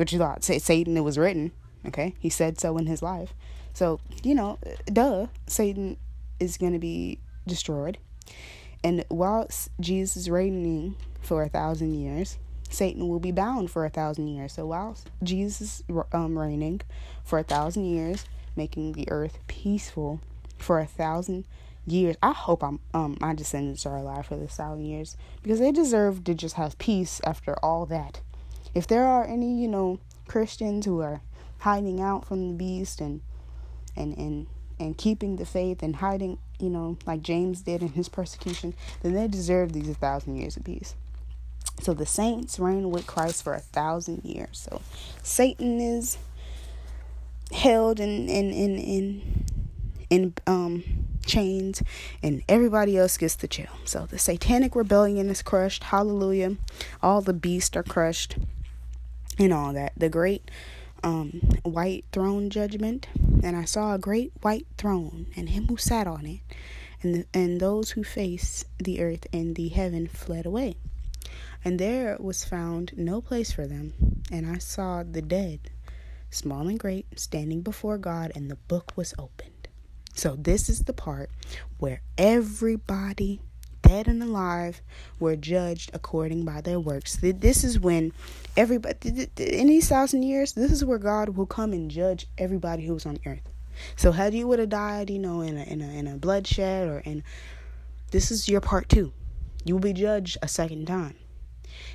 Speaker 1: But you thought Satan, it was written. Okay, he said so in his life. So you know, duh, Satan is going to be destroyed. And whilst Jesus is reigning for a thousand years, Satan will be bound for a thousand years. So whilst Jesus um, reigning for a thousand years, making the earth peaceful for a thousand years. I hope I'm um my descendants are alive for this thousand years because they deserve to just have peace after all that. If there are any, you know, Christians who are hiding out from the beast and and and and keeping the faith and hiding, you know, like James did in his persecution, then they deserve these a thousand years of peace. So the saints reign with Christ for a thousand years. So Satan is held in in in in in um chains and everybody else gets the chill. So the satanic rebellion is crushed. Hallelujah. All the beasts are crushed and all that. The great um, white throne judgment, and I saw a great white throne, and him who sat on it, and the, and those who faced the earth and the heaven fled away. And there was found no place for them. And I saw the dead, small and great, standing before God, and the book was opened. So, this is the part where everybody, dead and alive, were judged according by their works. This is when everybody, in these thousand years, this is where God will come and judge everybody who's on earth. So, had you would have died, you know, in a, in a, in a bloodshed or in, this is your part two. You will be judged a second time.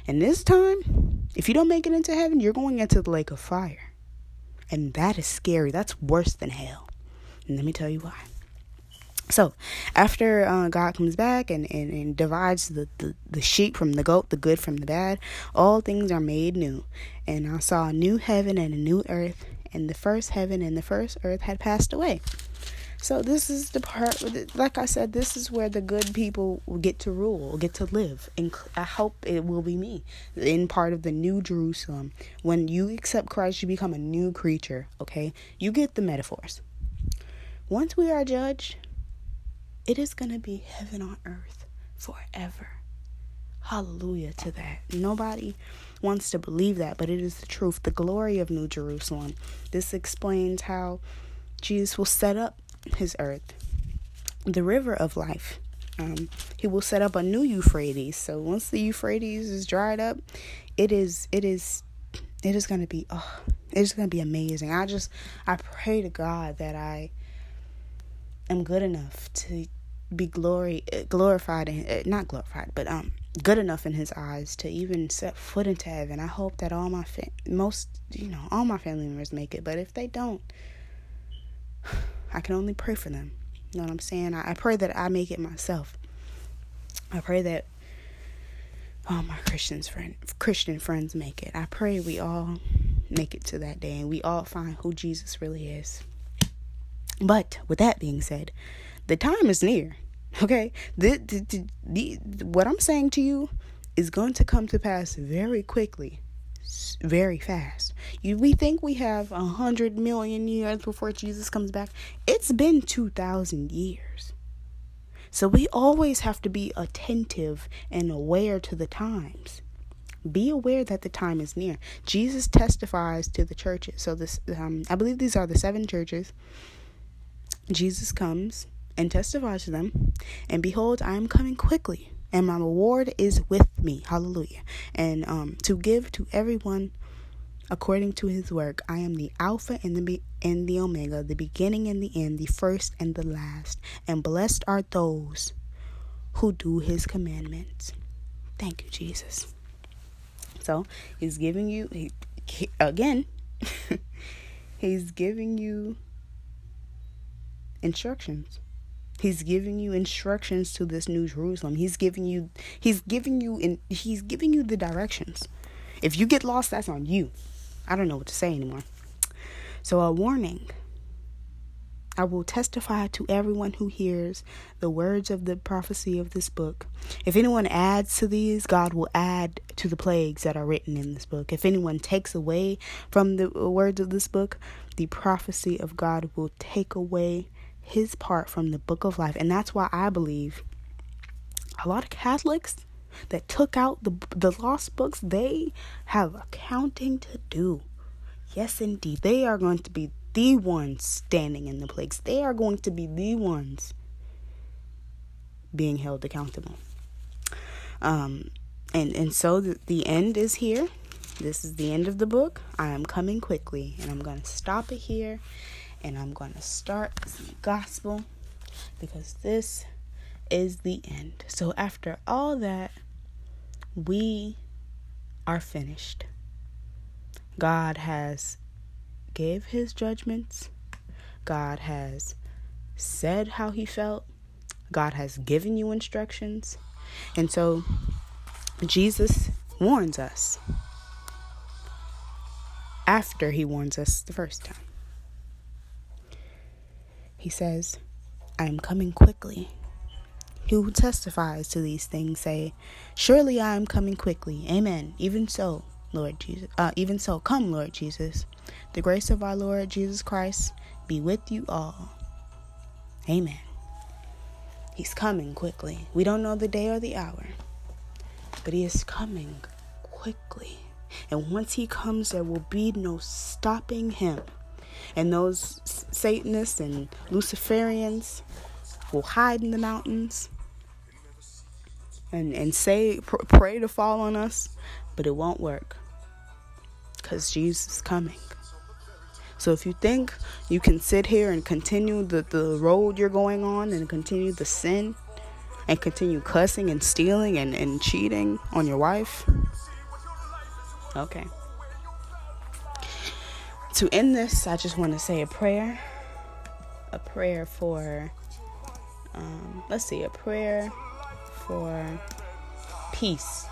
Speaker 1: And this time, if you don't make it into heaven, you're going into the lake of fire. And that is scary. That's worse than hell. And let me tell you why. So, after uh, God comes back and, and, and divides the, the, the sheep from the goat, the good from the bad, all things are made new. And I saw a new heaven and a new earth, and the first heaven and the first earth had passed away. So this is the part, like I said, this is where the good people get to rule, get to live, and I hope it will be me in part of the New Jerusalem. When you accept Christ, you become a new creature. Okay, you get the metaphors. Once we are judged, it is gonna be heaven on earth forever. Hallelujah to that. Nobody wants to believe that, but it is the truth. The glory of New Jerusalem. This explains how Jesus will set up his earth, the river of life. Um, he will set up a new Euphrates. So once the Euphrates is dried up, it is it is it is going to be oh, it is going to be amazing. I just I pray to God that I am good enough to be glory glorified and uh, not glorified, but um good enough in His eyes to even set foot into heaven. I hope that all my fa- most you know all my family members make it, but if they don't. [SIGHS] I can only pray for them. You know what I'm saying? I, I pray that I make it myself. I pray that all my Christians friend Christian friends make it. I pray we all make it to that day and we all find who Jesus really is. But with that being said, the time is near. Okay? The, the, the, the, what I'm saying to you is going to come to pass very quickly very fast. You, we think we have a hundred million years before Jesus comes back. It's been two thousand years. So we always have to be attentive and aware to the times. Be aware that the time is near. Jesus testifies to the churches. So this, um, I believe these are the seven churches. Jesus comes and testifies to them, and behold, I am coming quickly and my reward is with me. Hallelujah. And um, to give to everyone according to his work. I am the Alpha and the and the Omega, the beginning and the end, the first and the last. And blessed are those who do his commandments. Thank you, Jesus. So he's giving you he, he, again. [LAUGHS] he's giving you instructions. He's giving you instructions to this new Jerusalem. He's giving you he's giving you in he's giving you the directions. If you get lost, that's on you. I don't know what to say anymore. So a warning. I will testify to everyone who hears the words of the prophecy of this book. If anyone adds to these, God will add to the plagues that are written in this book. If anyone takes away from the words of this book, the prophecy of God will take away his part from the book of life. And that's why I believe a lot of Catholics that took out the the lost books, they have accounting to do. Yes, indeed. They are going to be the ones standing in the plagues. They are going to be the ones being held accountable. Um, and and so the, the end is here. This is the end of the book. I am coming quickly, and I'm going to stop it here and I'm going to start some gospel because this is the end. So after all that, we are finished. God has gave his judgments. God has said how he felt. God has given you instructions. And so Jesus warns us after he warns us the first time. He says, I am coming quickly. Who testifies to these things say, Surely I am coming quickly. Amen. Even so, Lord Jesus. Uh, even so, come, Lord Jesus. The grace of our Lord Jesus Christ be with you all. Amen. He's coming quickly. We don't know the day or the hour, but He is coming quickly. And once He comes, there will be no stopping Him. And those Satanists and Luciferians will hide in the mountains and, and say, pray to fall on us, but it won't work because Jesus is coming. So if you think you can sit here and continue the, the road you're going on and continue the sin and continue cussing and stealing and, and cheating on your wife, okay. To end this, I just want to say a prayer. A prayer for, um, let's see, a prayer for peace.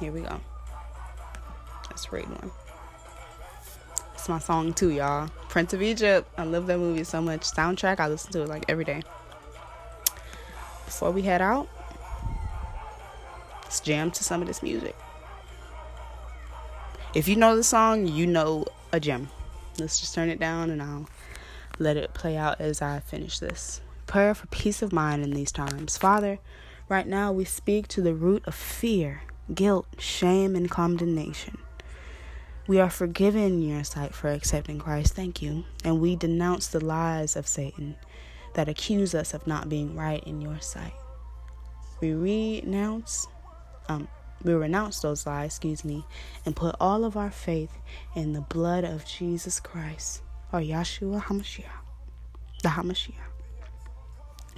Speaker 1: Here we go. Let's read one. It's my song too, y'all. Prince of Egypt. I love that movie so much. Soundtrack, I listen to it like every day. Before we head out, let's jam to some of this music. If you know the song, you know a gem. Let's just turn it down and I'll let it play out as I finish this. Prayer for peace of mind in these times. Father, right now we speak to the root of fear, guilt, shame, and condemnation. We are forgiven in your sight for accepting Christ. Thank you. And we denounce the lies of Satan that accuse us of not being right in your sight. We renounce, um, we renounce those lies, excuse me, and put all of our faith in the blood of Jesus Christ or Yahshua HaMashiach, the HaMashiach.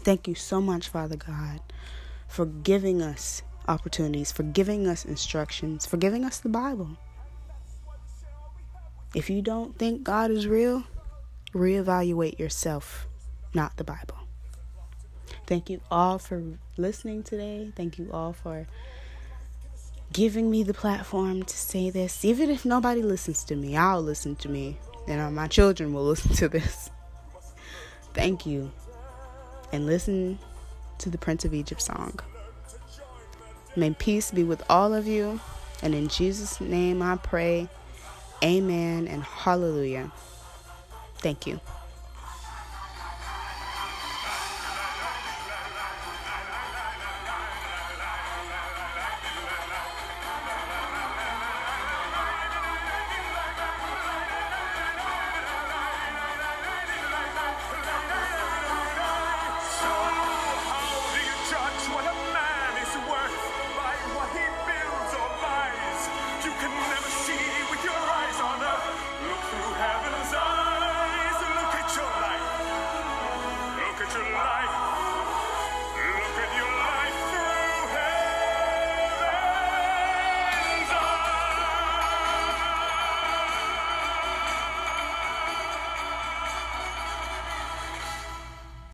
Speaker 1: Thank you so much, Father God, for giving us opportunities, for giving us instructions, for giving us the Bible. If you don't think God is real, reevaluate yourself, not the Bible. Thank you all for listening today. Thank you all for giving me the platform to say this. Even if nobody listens to me, I'll listen to me. And my children will [LAUGHS] listen to this. Thank you. And listen to the Prince of Egypt song. May peace be with all of you. And in Jesus' name I pray. Amen and hallelujah. Thank you.